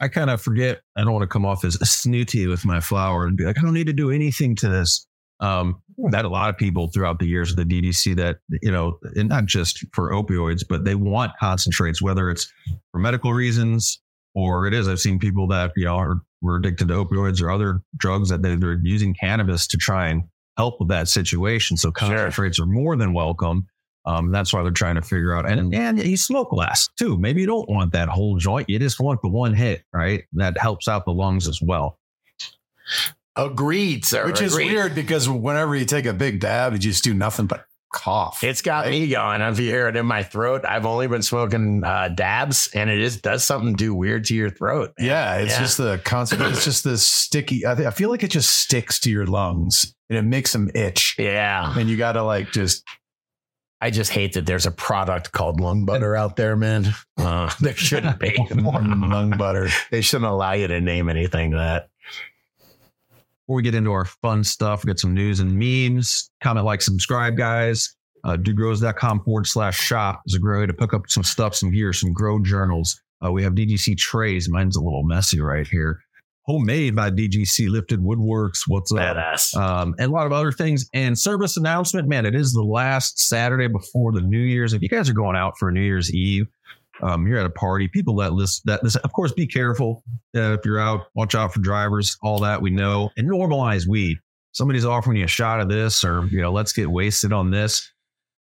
I kind of forget. I don't want to come off as snooty with my flower and be like, I don't need to do anything to this. Um, that a lot of people throughout the years of the DGC that, you know, and not just for opioids, but they want concentrates, whether it's for medical reasons or it is. I've seen people that, you know, are, were addicted to opioids or other drugs that they, they're using cannabis to try and help with that situation. So concentrates sure. are more than welcome. Um, that's why they're trying to figure out. And and you smoke less too. Maybe you don't want that whole joint. You just want the one hit, right? That helps out the lungs as well. Agreed, sir. Which is Agreed. weird because whenever you take a big dab, you just do nothing but cough. It's got me going. If you hear it in my throat, I've only been smoking uh, dabs, and it just does something do weird to your throat. Man. Yeah, it's yeah. just the constant. it's just this sticky. I, th- I feel like it just sticks to your lungs and it makes them itch. Yeah, and you got to like just I just hate that there's a product called lung butter out there, man. Uh, there shouldn't be (laughs) more lung butter. They shouldn't allow you to name anything that. Before we get into our fun stuff, we get some news and memes. Comment, like, subscribe, guys. Uh, dudegrows.com forward slash shop is a great way to pick up some stuff, some gear, some grow journals. Uh, we have DGC trays. Mine's a little messy right here homemade by DGC Lifted Woodworks. What's up? Badass. Um, and a lot of other things. And service announcement, man, it is the last Saturday before the New Year's. If you guys are going out for New Year's Eve, um, you're at a party, people that list that this, of course, be careful uh, if you're out. Watch out for drivers, all that we know, and normalize weed. Somebody's offering you a shot of this, or you know, let's get wasted on this.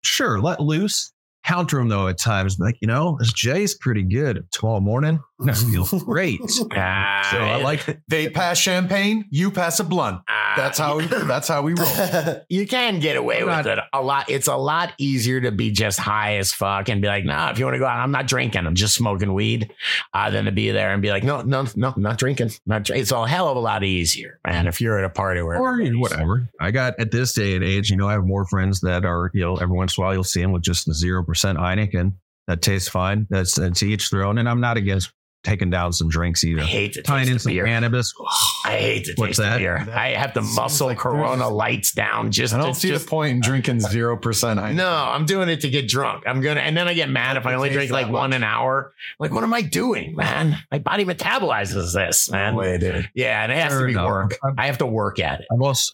Sure, let loose counter them though at times. Like, you know, this Jay's pretty good tomorrow morning. That feels (laughs) great. ah, so I like they pass champagne, you pass a blunt. Ah, that's how we, that's how we roll. (laughs) you can get away I'm with not, it a lot. It's a lot easier to be just high as fuck and be like, nah, if you want to go out, I'm not drinking. I'm just smoking weed. Uh, than to be there and be like, no, no, no, not drinking. Not dr-. It's a hell of a lot easier, man. If you're at a party where or whatever. I got at this day and age, you know, I have more friends that are, you know, every once in a while you'll see them with just the zero percent Heineken. That tastes fine. That's, that's each their own. And I'm not against taking down some drinks either. I hate to tying in some beer. cannabis. (sighs) I hate to What's that? beer. That I have to muscle like Corona lights down. Just I don't just, see just, the point in drinking (laughs) zero percent. No, I'm doing it to get drunk. I'm gonna, and then I get mad if I only drink like one an hour. Like, what am I doing, man? My body metabolizes this, man. Way, dude. Yeah, and it has Fair to be enough. work. I have to work at it. I've also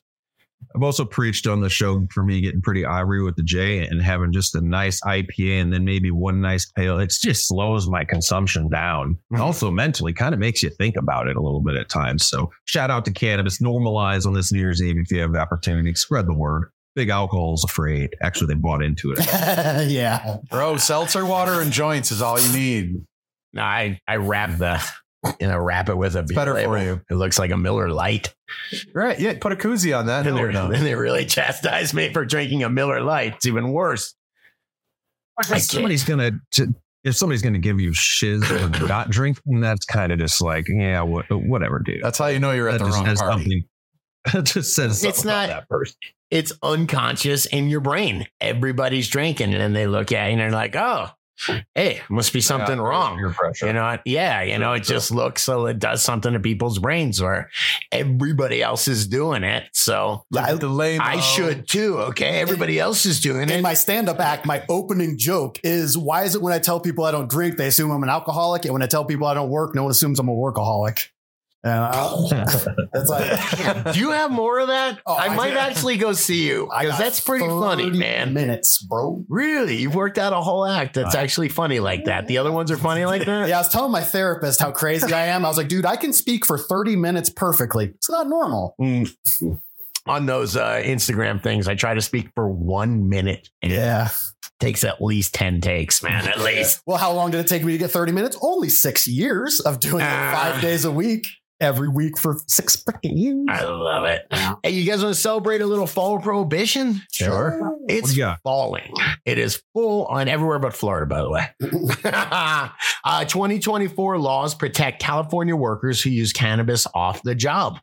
I've also preached on the show for me getting pretty ivory with the J and having just a nice IPA and then maybe one nice pale. It just slows my consumption down. Mm-hmm. Also mentally kind of makes you think about it a little bit at times. So shout out to cannabis. Normalize on this New Year's Eve if you have the opportunity. Spread the word. Big alcohol's afraid. Actually, they bought into it. (laughs) yeah. Bro, seltzer water and joints is all you need. No, I, I wrap the you know, wrap it with a better label. for you. It looks like a Miller Lite. Right. Yeah. Put a koozie on that. And, (laughs) no. they really chastise me for drinking a Miller Lite. It's even worse. Somebody's gonna if somebody's gonna give you shiz for (laughs) not drinking, that's kind of just like yeah, whatever, dude. That's how you know you're at that the wrong party. Something, (laughs) it just says it's not that person. It's unconscious in your brain. Everybody's drinking, and then they look at you and they're like, "Oh, hey, must be something yeah, wrong. Your pressure. You know, yeah, you know, it just looks so it does something to people's brains where everybody else is doing it. So I, I should too. Okay. Everybody else is doing in it. In my stand-up act, my opening joke is why is it when I tell people I don't drink, they assume I'm an alcoholic? And when I tell people I don't work, no one assumes I'm a workaholic. That's (laughs) like, do you have more of that? Oh, I, I, might actually go see you because that's pretty funny, man. Minutes, bro. Really, you've worked out a whole act that's actually funny like that. The other ones are funny like that. Yeah, I was telling my therapist how crazy I am. I was like, dude, I can speak for thirty minutes perfectly. It's not normal. Mm. On those uh, Instagram things, I try to speak for one minute. yeah takes at least 10 takes, man, at least. well, how long did it take me to get 30 minutes? Only six years of doing uh, it five days a week every week for six freaking years. I love it. Hey, you guys want to celebrate a little fall prohibition? Sure. It's falling. It is full on everywhere but Florida, by the way. (laughs) uh, 2024 laws protect California workers who use cannabis off the job.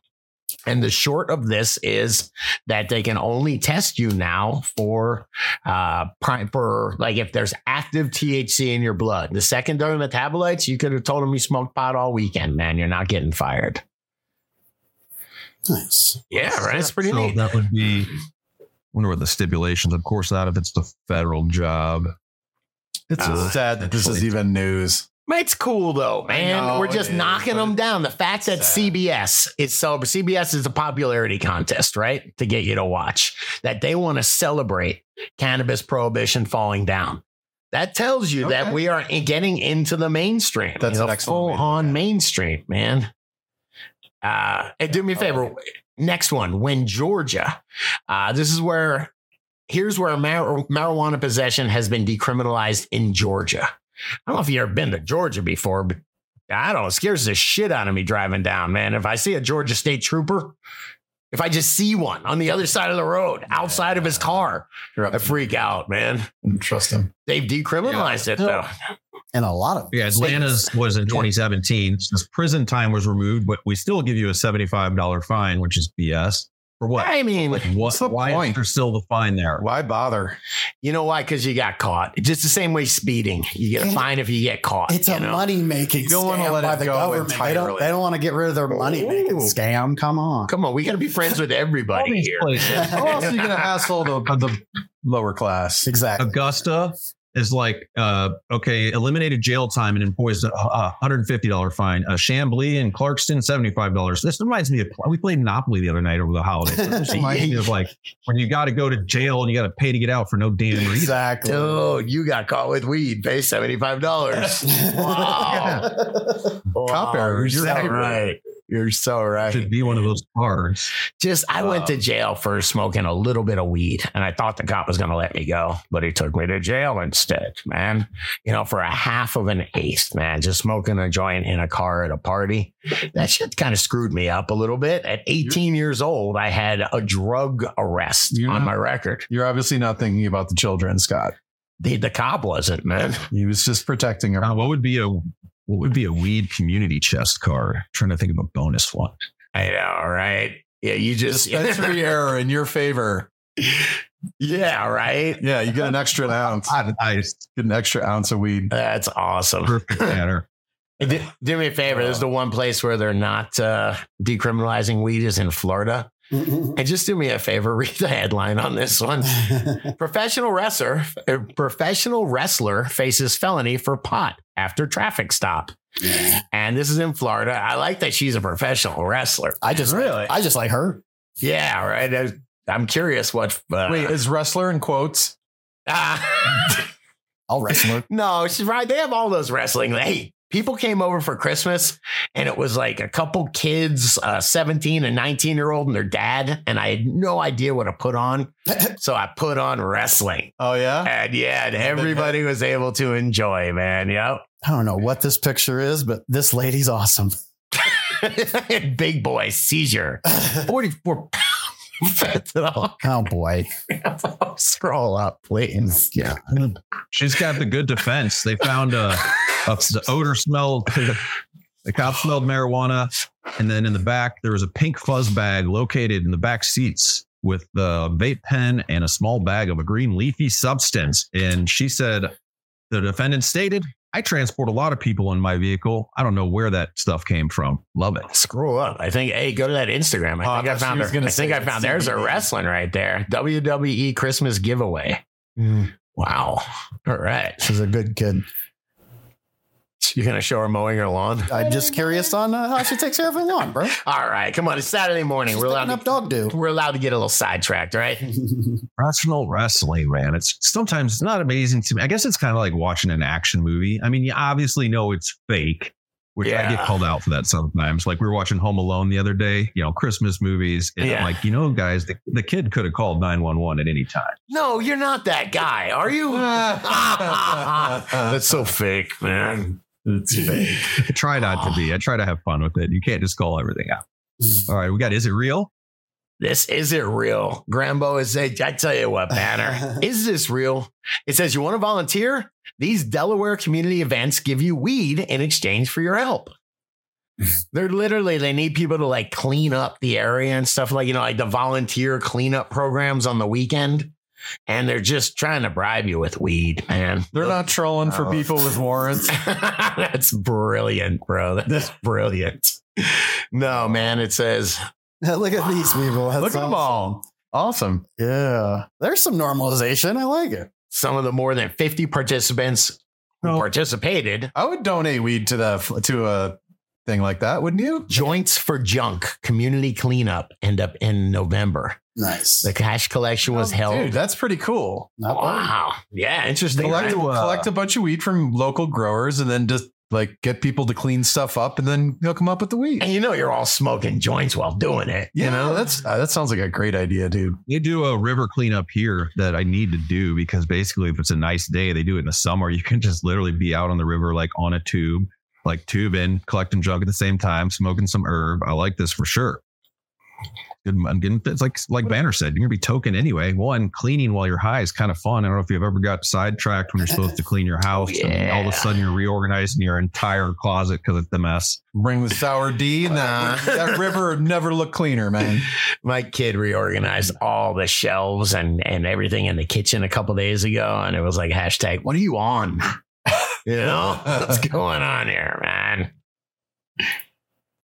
And the short of this is that they can only test you now for, uh, for like if there's active THC in your blood. The secondary metabolites, you could have told them you smoked pot all weekend, man. You're not getting fired. Nice. Yeah, right. It's pretty so neat. that would be. I Wonder what the stipulations. Of course, that if it's the federal job. It's Uh, sad that this is even news. It's cool though, man. know We're just it is, knocking but them down. The fact that sad. CBS is so CBS is a popularity contest, right? To get you to watch that they want to celebrate cannabis prohibition falling down. That tells you that we are getting into the mainstream. That's you an know, excellent full on look at it. mainstream, man. Uh, and do me a favor. Next one, when Georgia. Uh, this is where here's where mar- marijuana possession has been decriminalized in Georgia. I don't know if you've ever been to Georgia before, but I don't know. It scares the shit out of me driving down, man. If I see a Georgia state trooper, if I just see one on the other side of the road outside of his car, I freak out, man. Mm, trust him. They've decriminalized it though. And a lot of Yeah, Atlanta's was in 2017. Since prison time was removed, but we still give you a $75 fine, which is BS. For what? I mean, What? What's the why point? is there still the fine there? Why bother? you know why? Because you got caught. Just the same way speeding. You get a And fine if you get caught. It's a know? money making don't wanna scam let by it the go government. They don't, they don't want to get rid of their money making scam. Come on. Come on, we got to be friends with everybody here. places. (laughs) How else are you going to hassle the, the lower class? Exactly. Augusta is like, uh, okay, eliminated jail time and imposed a, a $150 fine. Uh, Chamblee and Clarkston, $75. This reminds me of, we played Monopoly the other night over the holidays. This (laughs) reminds me of like when you got to go to jail and you got to pay to get out for no damn reason. Exactly. Dude, you got caught with weed. Pay seventy five dollars. (laughs) Wow. Cop errors. You're You're right. You're so right. Should be one of those cards. Just, I went to jail for smoking a little bit of weed, and I thought the cop was going to let me go, but he took me to jail instead, man. You know, for a half of an eighth, man, just smoking a joint in a car at a party. That shit kind of screwed me up a little bit. At 18 years old, I had a drug arrest on not- my record. You're obviously not thinking about the children, Scott. The, the cop wasn't, man. He was just protecting her. Uh, what would be a what would be a weed community chest card? trying to think of a bonus one. I know, right? Yeah, you just Dispensary (laughs) error in your favor. yeah, right. Yeah, you get an extra (laughs) ounce. I, I Get an extra ounce of weed. That's awesome. perfect (laughs) manner. Do, do me a favor. There's the one place where they're not uh, decriminalizing weed is in Florida. And just do me a favor. (laughs) Read the headline on this one. (laughs) Professional wrestler, uh, professional wrestler faces felony for pot after traffic stop. And this is in Florida. I like that she's a professional wrestler. I just Really? I just like her. Yeah, right. I, I'm curious what. Uh, Wait, is wrestler in quotes? ah. (laughs) I'll wrestle. No, she's right. They have all those wrestling. Hey, people came over for Christmas and it was like a couple kids, uh, 17 and 19 year old and their dad. And I had no idea what to put on. (laughs) So I put on wrestling. Oh yeah. And yeah, and everybody was able to enjoy, man. Yep. I don't know what this picture is, but this lady's awesome. (laughs) Big boy seizure. (laughs) 44 pounds. Fentanyl. Oh boy. (laughs) Scroll up, please. Yeah. She's got the good defense. They found a, a the odor smelled. The cop smelled marijuana, and then in the back there was a pink fuzz bag located in the back seats with the vape pen and a small bag of a green leafy substance. And she said, the defendant stated, "I transport a lot of people in my vehicle. I don't know where that stuff came from. Love it." Scroll up. I think, hey, go to that Instagram. I Oh, think I thought found her. gonna I think I found there's a wrestling right there. WWE Christmas giveaway. Mm. Wow. All right. She's a good kid. You're going to show her mowing her lawn? (laughs) I'm just curious on uh, how she takes care of her lawn, bro. (laughs) All right. Come on. It's Saturday morning. She's We're picking allowed, up dog do. we're allowed to get a little sidetracked, right? (laughs) Professional wrestling, man. It's sometimes it's not amazing to me. I guess it's kind of like watching an action movie. I mean, you obviously know it's fake, which I get called out for that sometimes. Like we were watching Home Alone the other day, you know, Christmas movies. And Yeah. I'm like, you know, guys, the, the kid could have called 911 at any time. No, you're not that guy, are you? That's so fake, man. It's (laughs) fake. I try not to be. I try to have fun with it. You can't just call everything out. Mm. All right, we got is it real? This isn't real. Grambo is a, I tell you what, Banner, (laughs) is this real? It says, You want to volunteer? These Delaware community events give you weed in exchange for your help. (laughs) They're literally, they need people to like clean up the area and stuff like, you know, like the volunteer cleanup programs on the weekend. And they're just trying to bribe you with weed, man. They're not trolling for Oh. people with warrants. (laughs) That's brilliant, bro. That's (laughs) brilliant. No, man, it says (laughs) Look at these people. That's Look at them all. Awesome. Yeah. There's some normalization. I like it. Some of the more than 50 participants who No. participated. I would donate weed to the to a thing like that, wouldn't you? Joints for Junk community cleanup end up in November. Nice. The cash collection was held. Dude, that's pretty cool. Not bad. wow. Yeah, interesting. Collect, right? collect a bunch of weed from local growers and then just like get people to clean stuff up and then hook them up with the weed. And you know you're all smoking joints while doing it. You You know, know, that's uh, that sounds like a great idea, dude. They do a river cleanup here that I need to do because basically, if it's a nice day, they do it in the summer. You can just literally be out on the river, like on a tube, like tubing, collecting junk at the same time, smoking some herb. I like this for sure. Good. I'm getting it's like like Banner said, you're gonna be token anyway. One, cleaning while you're high is kind of fun. I don't know if you've ever got sidetracked when you're supposed to (laughs) clean your oh, house, and all of a sudden you're reorganizing your entire closet because it's the mess. Bring the sour D and Nah. that, that (laughs) river never looked cleaner, man. my kid reorganized all the shelves and, and everything in the kitchen a couple days ago. And it was like hashtag, what are you on? You know, (laughs) what's going on here, man?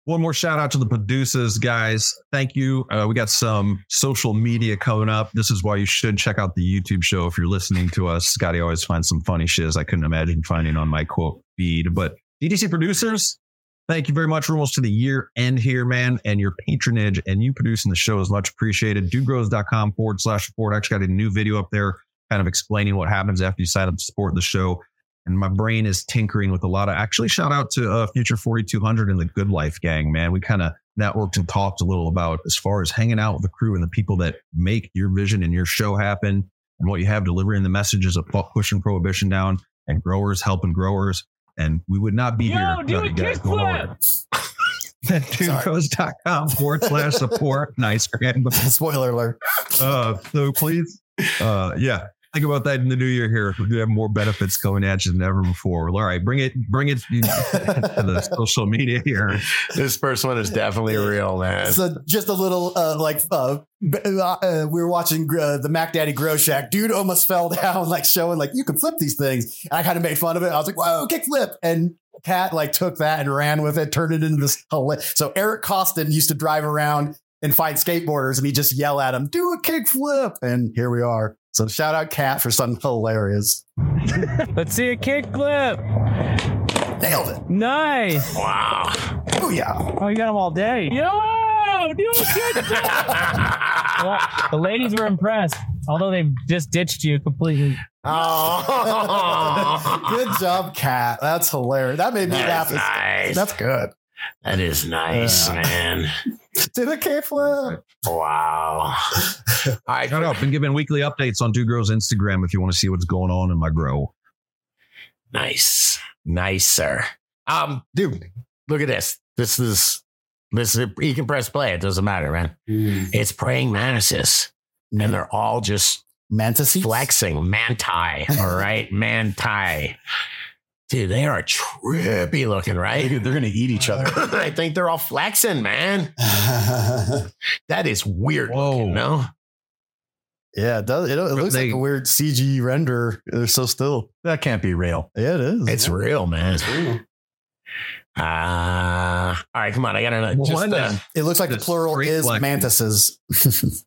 One more shout out to the producers, guys. Thank you. Uh, we got some social media coming up. This is why you should check out the YouTube show if you're listening to us. Scotty always finds some funny shiz I couldn't imagine finding on my quote feed. But DGC producers, thank you very much. We're almost to the year end here, man. And your patronage and you producing the show is much appreciated. Dudegrows.com forward slash support. I actually got a new video up there kind of explaining what happens after you sign up to support the show and my brain is tinkering with a lot of actually shout out to uh, future 4200 and the good life gang man. We kind of networked and talked a little about as far as hanging out with the crew and the people that make your vision and your show happen and what you have delivering the messages of pushing prohibition down and growers helping growers. And we would not be Yo, here do without a you guys going over kickflip. (laughs) at dudegrows.com forward slash support. Nice (laughs) and (laughs) Spoiler alert. uh, so please, uh, yeah, think about that in the new year. Here, we have more benefits coming at you than ever before. All right, bring it, bring it (laughs) to the social media here. This first one is definitely real, man. So just a little uh, like uh, uh, we were watching uh, the Mac Daddy Grow Shack. Dude almost fell (laughs) down, like showing like you can flip these things. And I kind of made fun of it. I was like, "Whoa, kick flip!" And Cat like took that and ran with it, turned it into this. hila- So Eric Koston used to drive around and find skateboarders, and he just yell at them, "Do a kick flip!" And here we are. So shout out Cat for something hilarious. (laughs) Let's see a kickflip. Nailed it. Nice. Wow. Oh yeah. Oh, you got them all day. Yo, do a (laughs) well, the ladies were impressed, although they've just ditched you completely. Oh, (laughs) Good job, Cat. That's hilarious. That made me laugh. Nice. That's good. that is nice, Yeah. man. (laughs) Did a kick flip. Wow. (laughs) All right. Shout out. Been giving weekly updates on Dude Grow's Instagram if you want to see what's going on in my grow. Nice. Nice, sir. Um, dude, look at this. This is this is you can press play. It doesn't matter, man. It's praying mantises. And they're all just Mantis flexing. Manti. All right. Manti. Dude, they are trippy looking, right? They're gonna eat each other. (laughs) I think they're all flexing, man. (laughs) That is weird. Whoa. Looking, no? yeah, it does. It, it looks They- like a weird CG render. They're so still. That can't be real. Yeah, it is. It's real, man. It's real. Uh, all right, come on. I got to just One, uh, It looks like the plural is black. mantises. (laughs)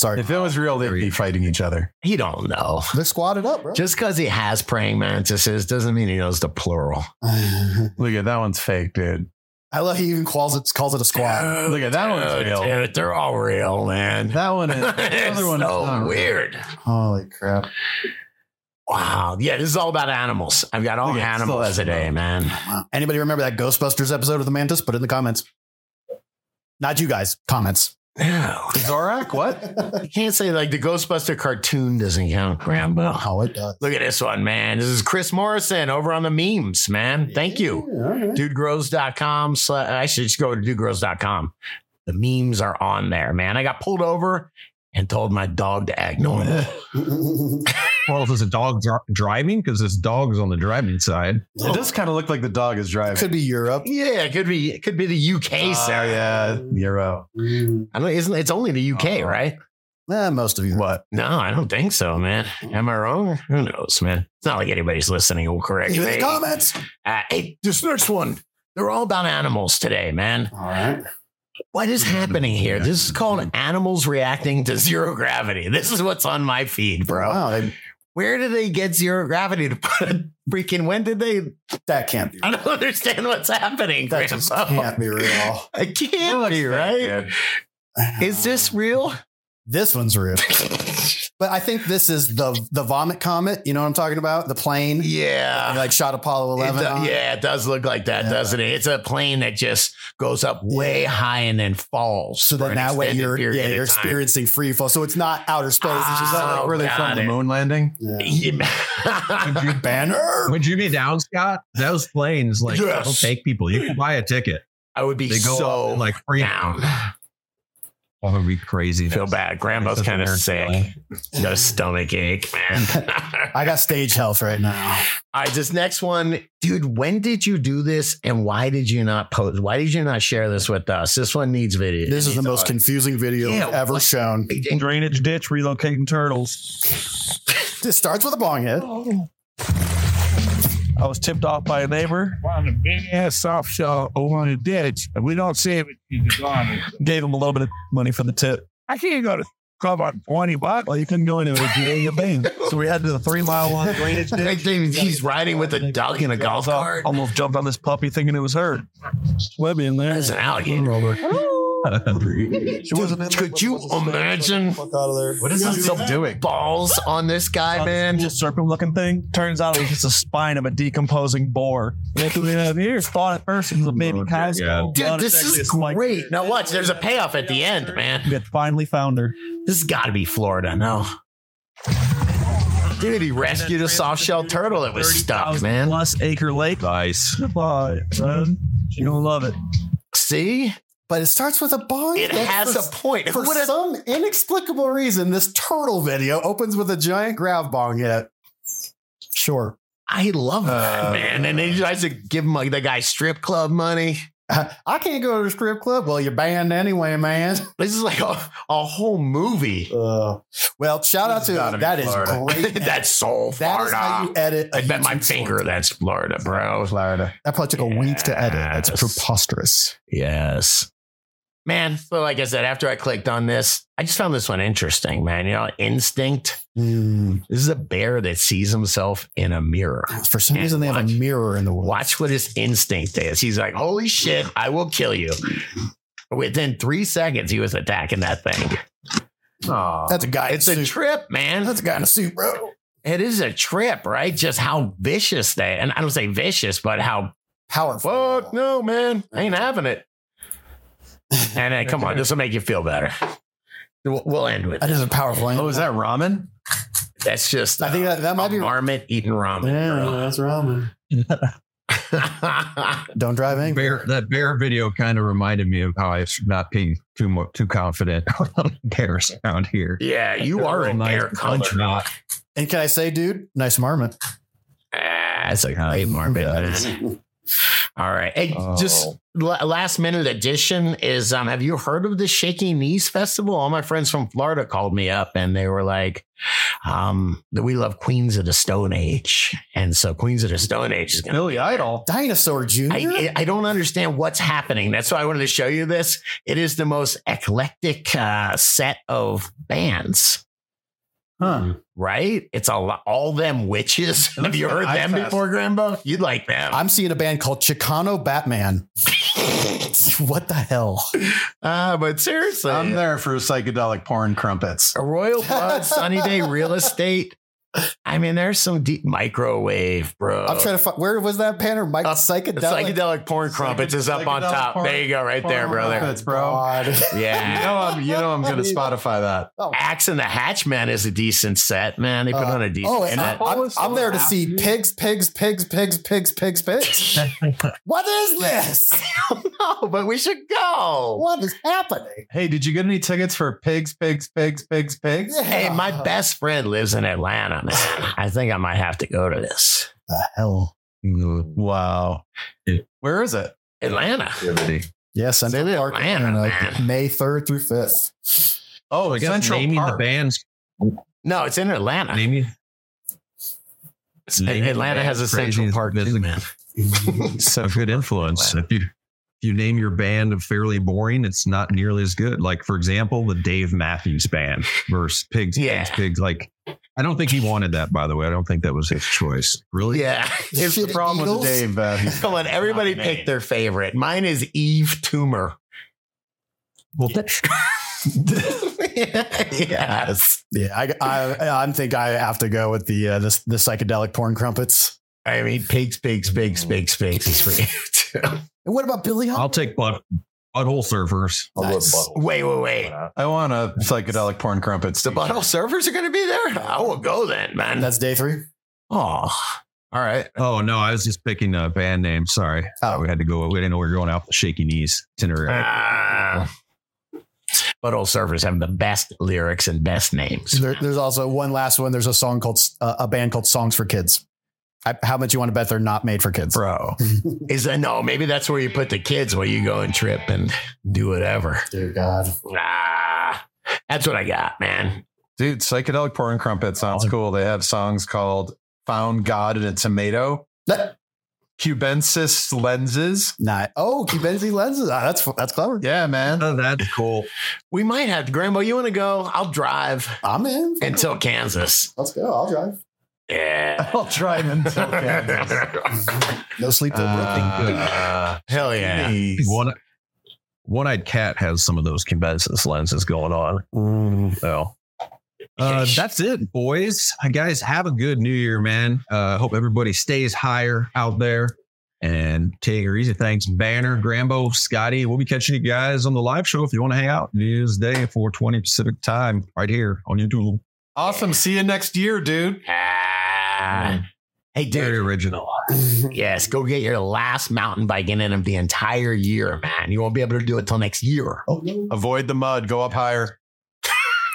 Sorry. If it was real, they'd be fighting each other. he don't know. They're squatted up, bro. Just because he has praying mantises doesn't mean he knows the plural. (laughs) Look at that one's fake, dude. I love he even calls it calls it a squat. Look at that one's real. dude, they're all real, man. That one is. (laughs) The other one is so not real. weird. Holy crap. Wow. Yeah, this is all about animals. I've got all Look at- animals still today, man. Wow. Anybody remember that Ghostbusters episode of the mantis? Put it in the comments. Not you guys. Comments. No. Zorak? What? You can't say like the Ghostbuster cartoon doesn't count, Grandpa. How oh, it does. Look at this one, man. This is Chris Morrison over on the memes, man. Thank you. Yeah, all right. dudegrows.com. Slash, I should just go to dudegrows.com. The memes are on there, man. I got pulled over and told my dog to act normal. (laughs) Well, is a dog dri- driving? Because this dog's on the driving side. It does kind of look like the dog is driving. Could be Europe. yeah, it could be. It could be the UK, Oh, sir. yeah, Euro. I don't. Isn't it's only the UK, Oh. right? Eh, most of you. What? No, I don't think so, man. Am I wrong? Who knows, man? It's not like anybody's listening will correct Leave it in me. the comments. Uh, hey, this next one. They're all about animals today, man. All right. What is happening here? This is called animals reacting to zero gravity. This is what's on my feed, bro. Wow, they, Where did they get zero gravity to put a freaking? When did they? that can't be. I don't understand what's happening. That just Grandpa. can't be real. It can't be right. Is this real? This one's real. (laughs) But I think this is the the vomit comet. You know what I'm talking about? The plane. Yeah. They, like shot Apollo It 11. do- on. yeah, it does look like that, Yeah. doesn't it? It's a plane that just goes up way high and then falls. So for then that way extended you're yeah, you're experiencing free fall. So it's not outer space. it's just Is that like Oh, where they got filmed the moon landing? yeah. Yeah. banner. When you be down, Scott, those planes like Yes. they'll take people. You can buy a ticket. I would be They go so like free. down. That would be crazy. Feel bad. Grandma's kind of sick. feeling. Got a stomach ache, man. (laughs) I got stage health right now. All right, this next one, dude. When did you do this, and why did you not post? Why did you not share this with us? This one needs video. This is the most confusing video Yeah, we've ever what- shown. Drainage ditch relocating turtles. This starts with a bong hit. Oh. I was tipped off by a neighbor. Found a big ass soft shell over in the ditch, and we don't save it. He's gone. Gave him a little bit of money for the tip. I can't go to club on twenty bucks. Well, you couldn't go anywhere. You ain't your bang. So we had to the three mile long drainage ditch. think he's riding with a duck in a golf cart. Almost jumped on this puppy thinking it was her. Webby in there. That's an alligator. She wasn't in Could you imagine Fuck out of there. What is this still doing? balls on this guy, man? Just serpent looking thing. Turns out it was just a spine of a decomposing boar. What do we have here? Thought at first it was a baby oh, cow. skull, Dude, this is great. Now watch, there's a payoff at the end, man. We had finally found her. This has got to be Florida, no? Dude, he rescued a soft shell turtle that was stuck, man. Plus acre lake. Nice. Goodbye, son. You don't love it. See? But it starts with a bong. It hit. has For- a point. For Who would've- some inexplicable reason, this turtle video opens with a giant grav bong hit. Sure. I love that, Uh, man. And then he tries to give him like the guy strip club money. I can't go to the strip club. Well, you're banned anyway, man. (laughs) This is like a, a whole movie. Uh, well, shout out to gotta be that is Florida. great. (laughs) that's so That is how you Florida. edit. a I bet my finger short. that's Florida, bro. Florida. That probably took a week to edit. That's preposterous. Yes. Man, so like I said, after I clicked on this, I just found this one interesting, man. You know, instinct. Mm. This is a bear that sees himself in a mirror. For some reason, they have a mirror in the woods. Watch what his instinct is. He's like, holy shit, I will kill you. Within three seconds, he was attacking that thing. Oh, That's a guy. It's a a suit. trip, man. That's a guy in a suit, bro. It is a trip, right? Just how vicious they, and I don't say vicious, but how Powerful. fuck no, man, I ain't having it. And uh, come on, this will make you feel better. We'll, we'll end with That it. is a powerful. oh, is that ramen? That's just I think that, that might a be. marmot eating ramen. Yeah, that's ramen. (laughs) Don't drive angry. Bear, that bear video kind of reminded me of how I should not being too mo- too confident (laughs) on bears around here. yeah, you are in Nice their country. Not. And can I say, dude, nice marmot. Ah, That's a great marmot. (laughs) man. All right. Hey, Oh. just last minute addition is um have you heard of the Shaky Knees Festival? All my friends from Florida called me up and they were like, um, we love Queens of the Stone Age. And so Queens of the Stone Age is gonna be Billy Idol. Dinosaur Junior. I, I don't understand what's happening. That's why I wanted to show you this. It is the most eclectic uh, set of bands, huh. right? It's a lot, all them witches. (laughs) Have you heard them Icefest. before, Grambo? You'd like them. I'm seeing a band called Chicano Batman. (laughs) what the hell? Uh, but seriously, I'm there for psychedelic porn crumpets. a Royal Blood, Sunny Day Real Estate. I mean, there's some deep microwave, bro. I'm trying to find where was that banner? Mike Up- psychedelic. psychedelic porn crumpets is up on top. porn- there you go, right there, porn brother. crumpets, bro. God. (laughs) You Yeah. know I'm you know I'm gonna (laughs) Spotify that. Oh, Axe and the Hatchman is a decent set, man. They put Uh, on a decent oh, and set. I, am I'm there to see pigs, pigs, pigs, pigs, pigs, pigs, pigs. (laughs) what is this? no, but we should go. What is happening? Hey, did you get any tickets for pigs, pigs, pigs, pigs, pigs? Hey, my best friend lives in Atlanta, man. I think I might have to go to this. the hell? Wow. Where is it? Atlanta. Yes, Central Say Park, Atlanta, and, like. May third through fifth. Oh, I guess Central naming Park. the bands. No, it's in Atlanta. Naming, naming the Atlanta has a Central is Park busy. too, man. (laughs) So good influence. If you you name your band a fairly boring, it's not nearly as good. Like, for example, the Dave Matthews Band versus Pigs, Yeah. Pigs, Pigs. Like, I don't think he wanted that, by the way. I don't think that was his choice. Really? Yeah. (laughs) Here's the Shit, problem with Eagles? Dave. Uh, Come on, everybody Not pick their favorite. Mine is Eve Tumor. Well, that, (laughs) yes. Yeah, I, I, I think I have to go with the uh, the, the psychedelic porn crumpets. I mean, pigs, pigs, pigs, pigs, pigs is for you too. And what about Billy? I'll take butt, butthole surfers. Nice. Wait, wait, wait. I want a psychedelic porn crumpets. The butthole surfers are going to be there? I will go then, man. That's day three. oh, all right. Oh, no, I was just picking a band name. Sorry. Oh. We had to go. We didn't know we were going out the shaky knees itinerary. Ah. butthole surfers have the best lyrics and best names. There, there's also one last one. There's a song called uh, a band called Songs for Kids. I, how much you want to bet they're not made for kids? Bro, (laughs) is that no? Maybe that's where you put the kids where you go and trip and do whatever. Dear God. Ah, that's what I got, man. Dude, psychedelic porn crumpet sounds cool. They have songs called Found God in a Tomato, That, Cubensis Lenses. not, oh, Cubensis lenses. Ah, that's that's clever. Yeah, man. Oh, that's cool. We might have to. Grambo, you want to go? I'll drive I'm in. until Kansas. Let's go. I'll drive. Yeah. I'll try them until Kansas. No sleep till Brooklyn. Uh, hell yeah. Please. One one eyed cat has some of those Cubensis lenses going on. Mm. So uh, that's it, boys. Uh, Guys, have a good new year, man. Uh, hope everybody stays higher out there and take it easy. Thanks, Banner, Grambo, Scotty. We'll be catching you guys on the live show if you want to hang out. New Year's Day, 420 Pacific time, right here on YouTube. Awesome. See you next year, dude. Ah. Hey, Very dude. original. (laughs) Yes, go get your last mountain bike in of the entire year, man. You won't be able to do it till next year. Oh, no. Avoid the mud. Go up higher.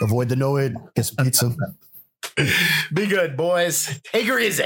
Avoid the no Get some pizza. (laughs) Be good, boys. Take her easy.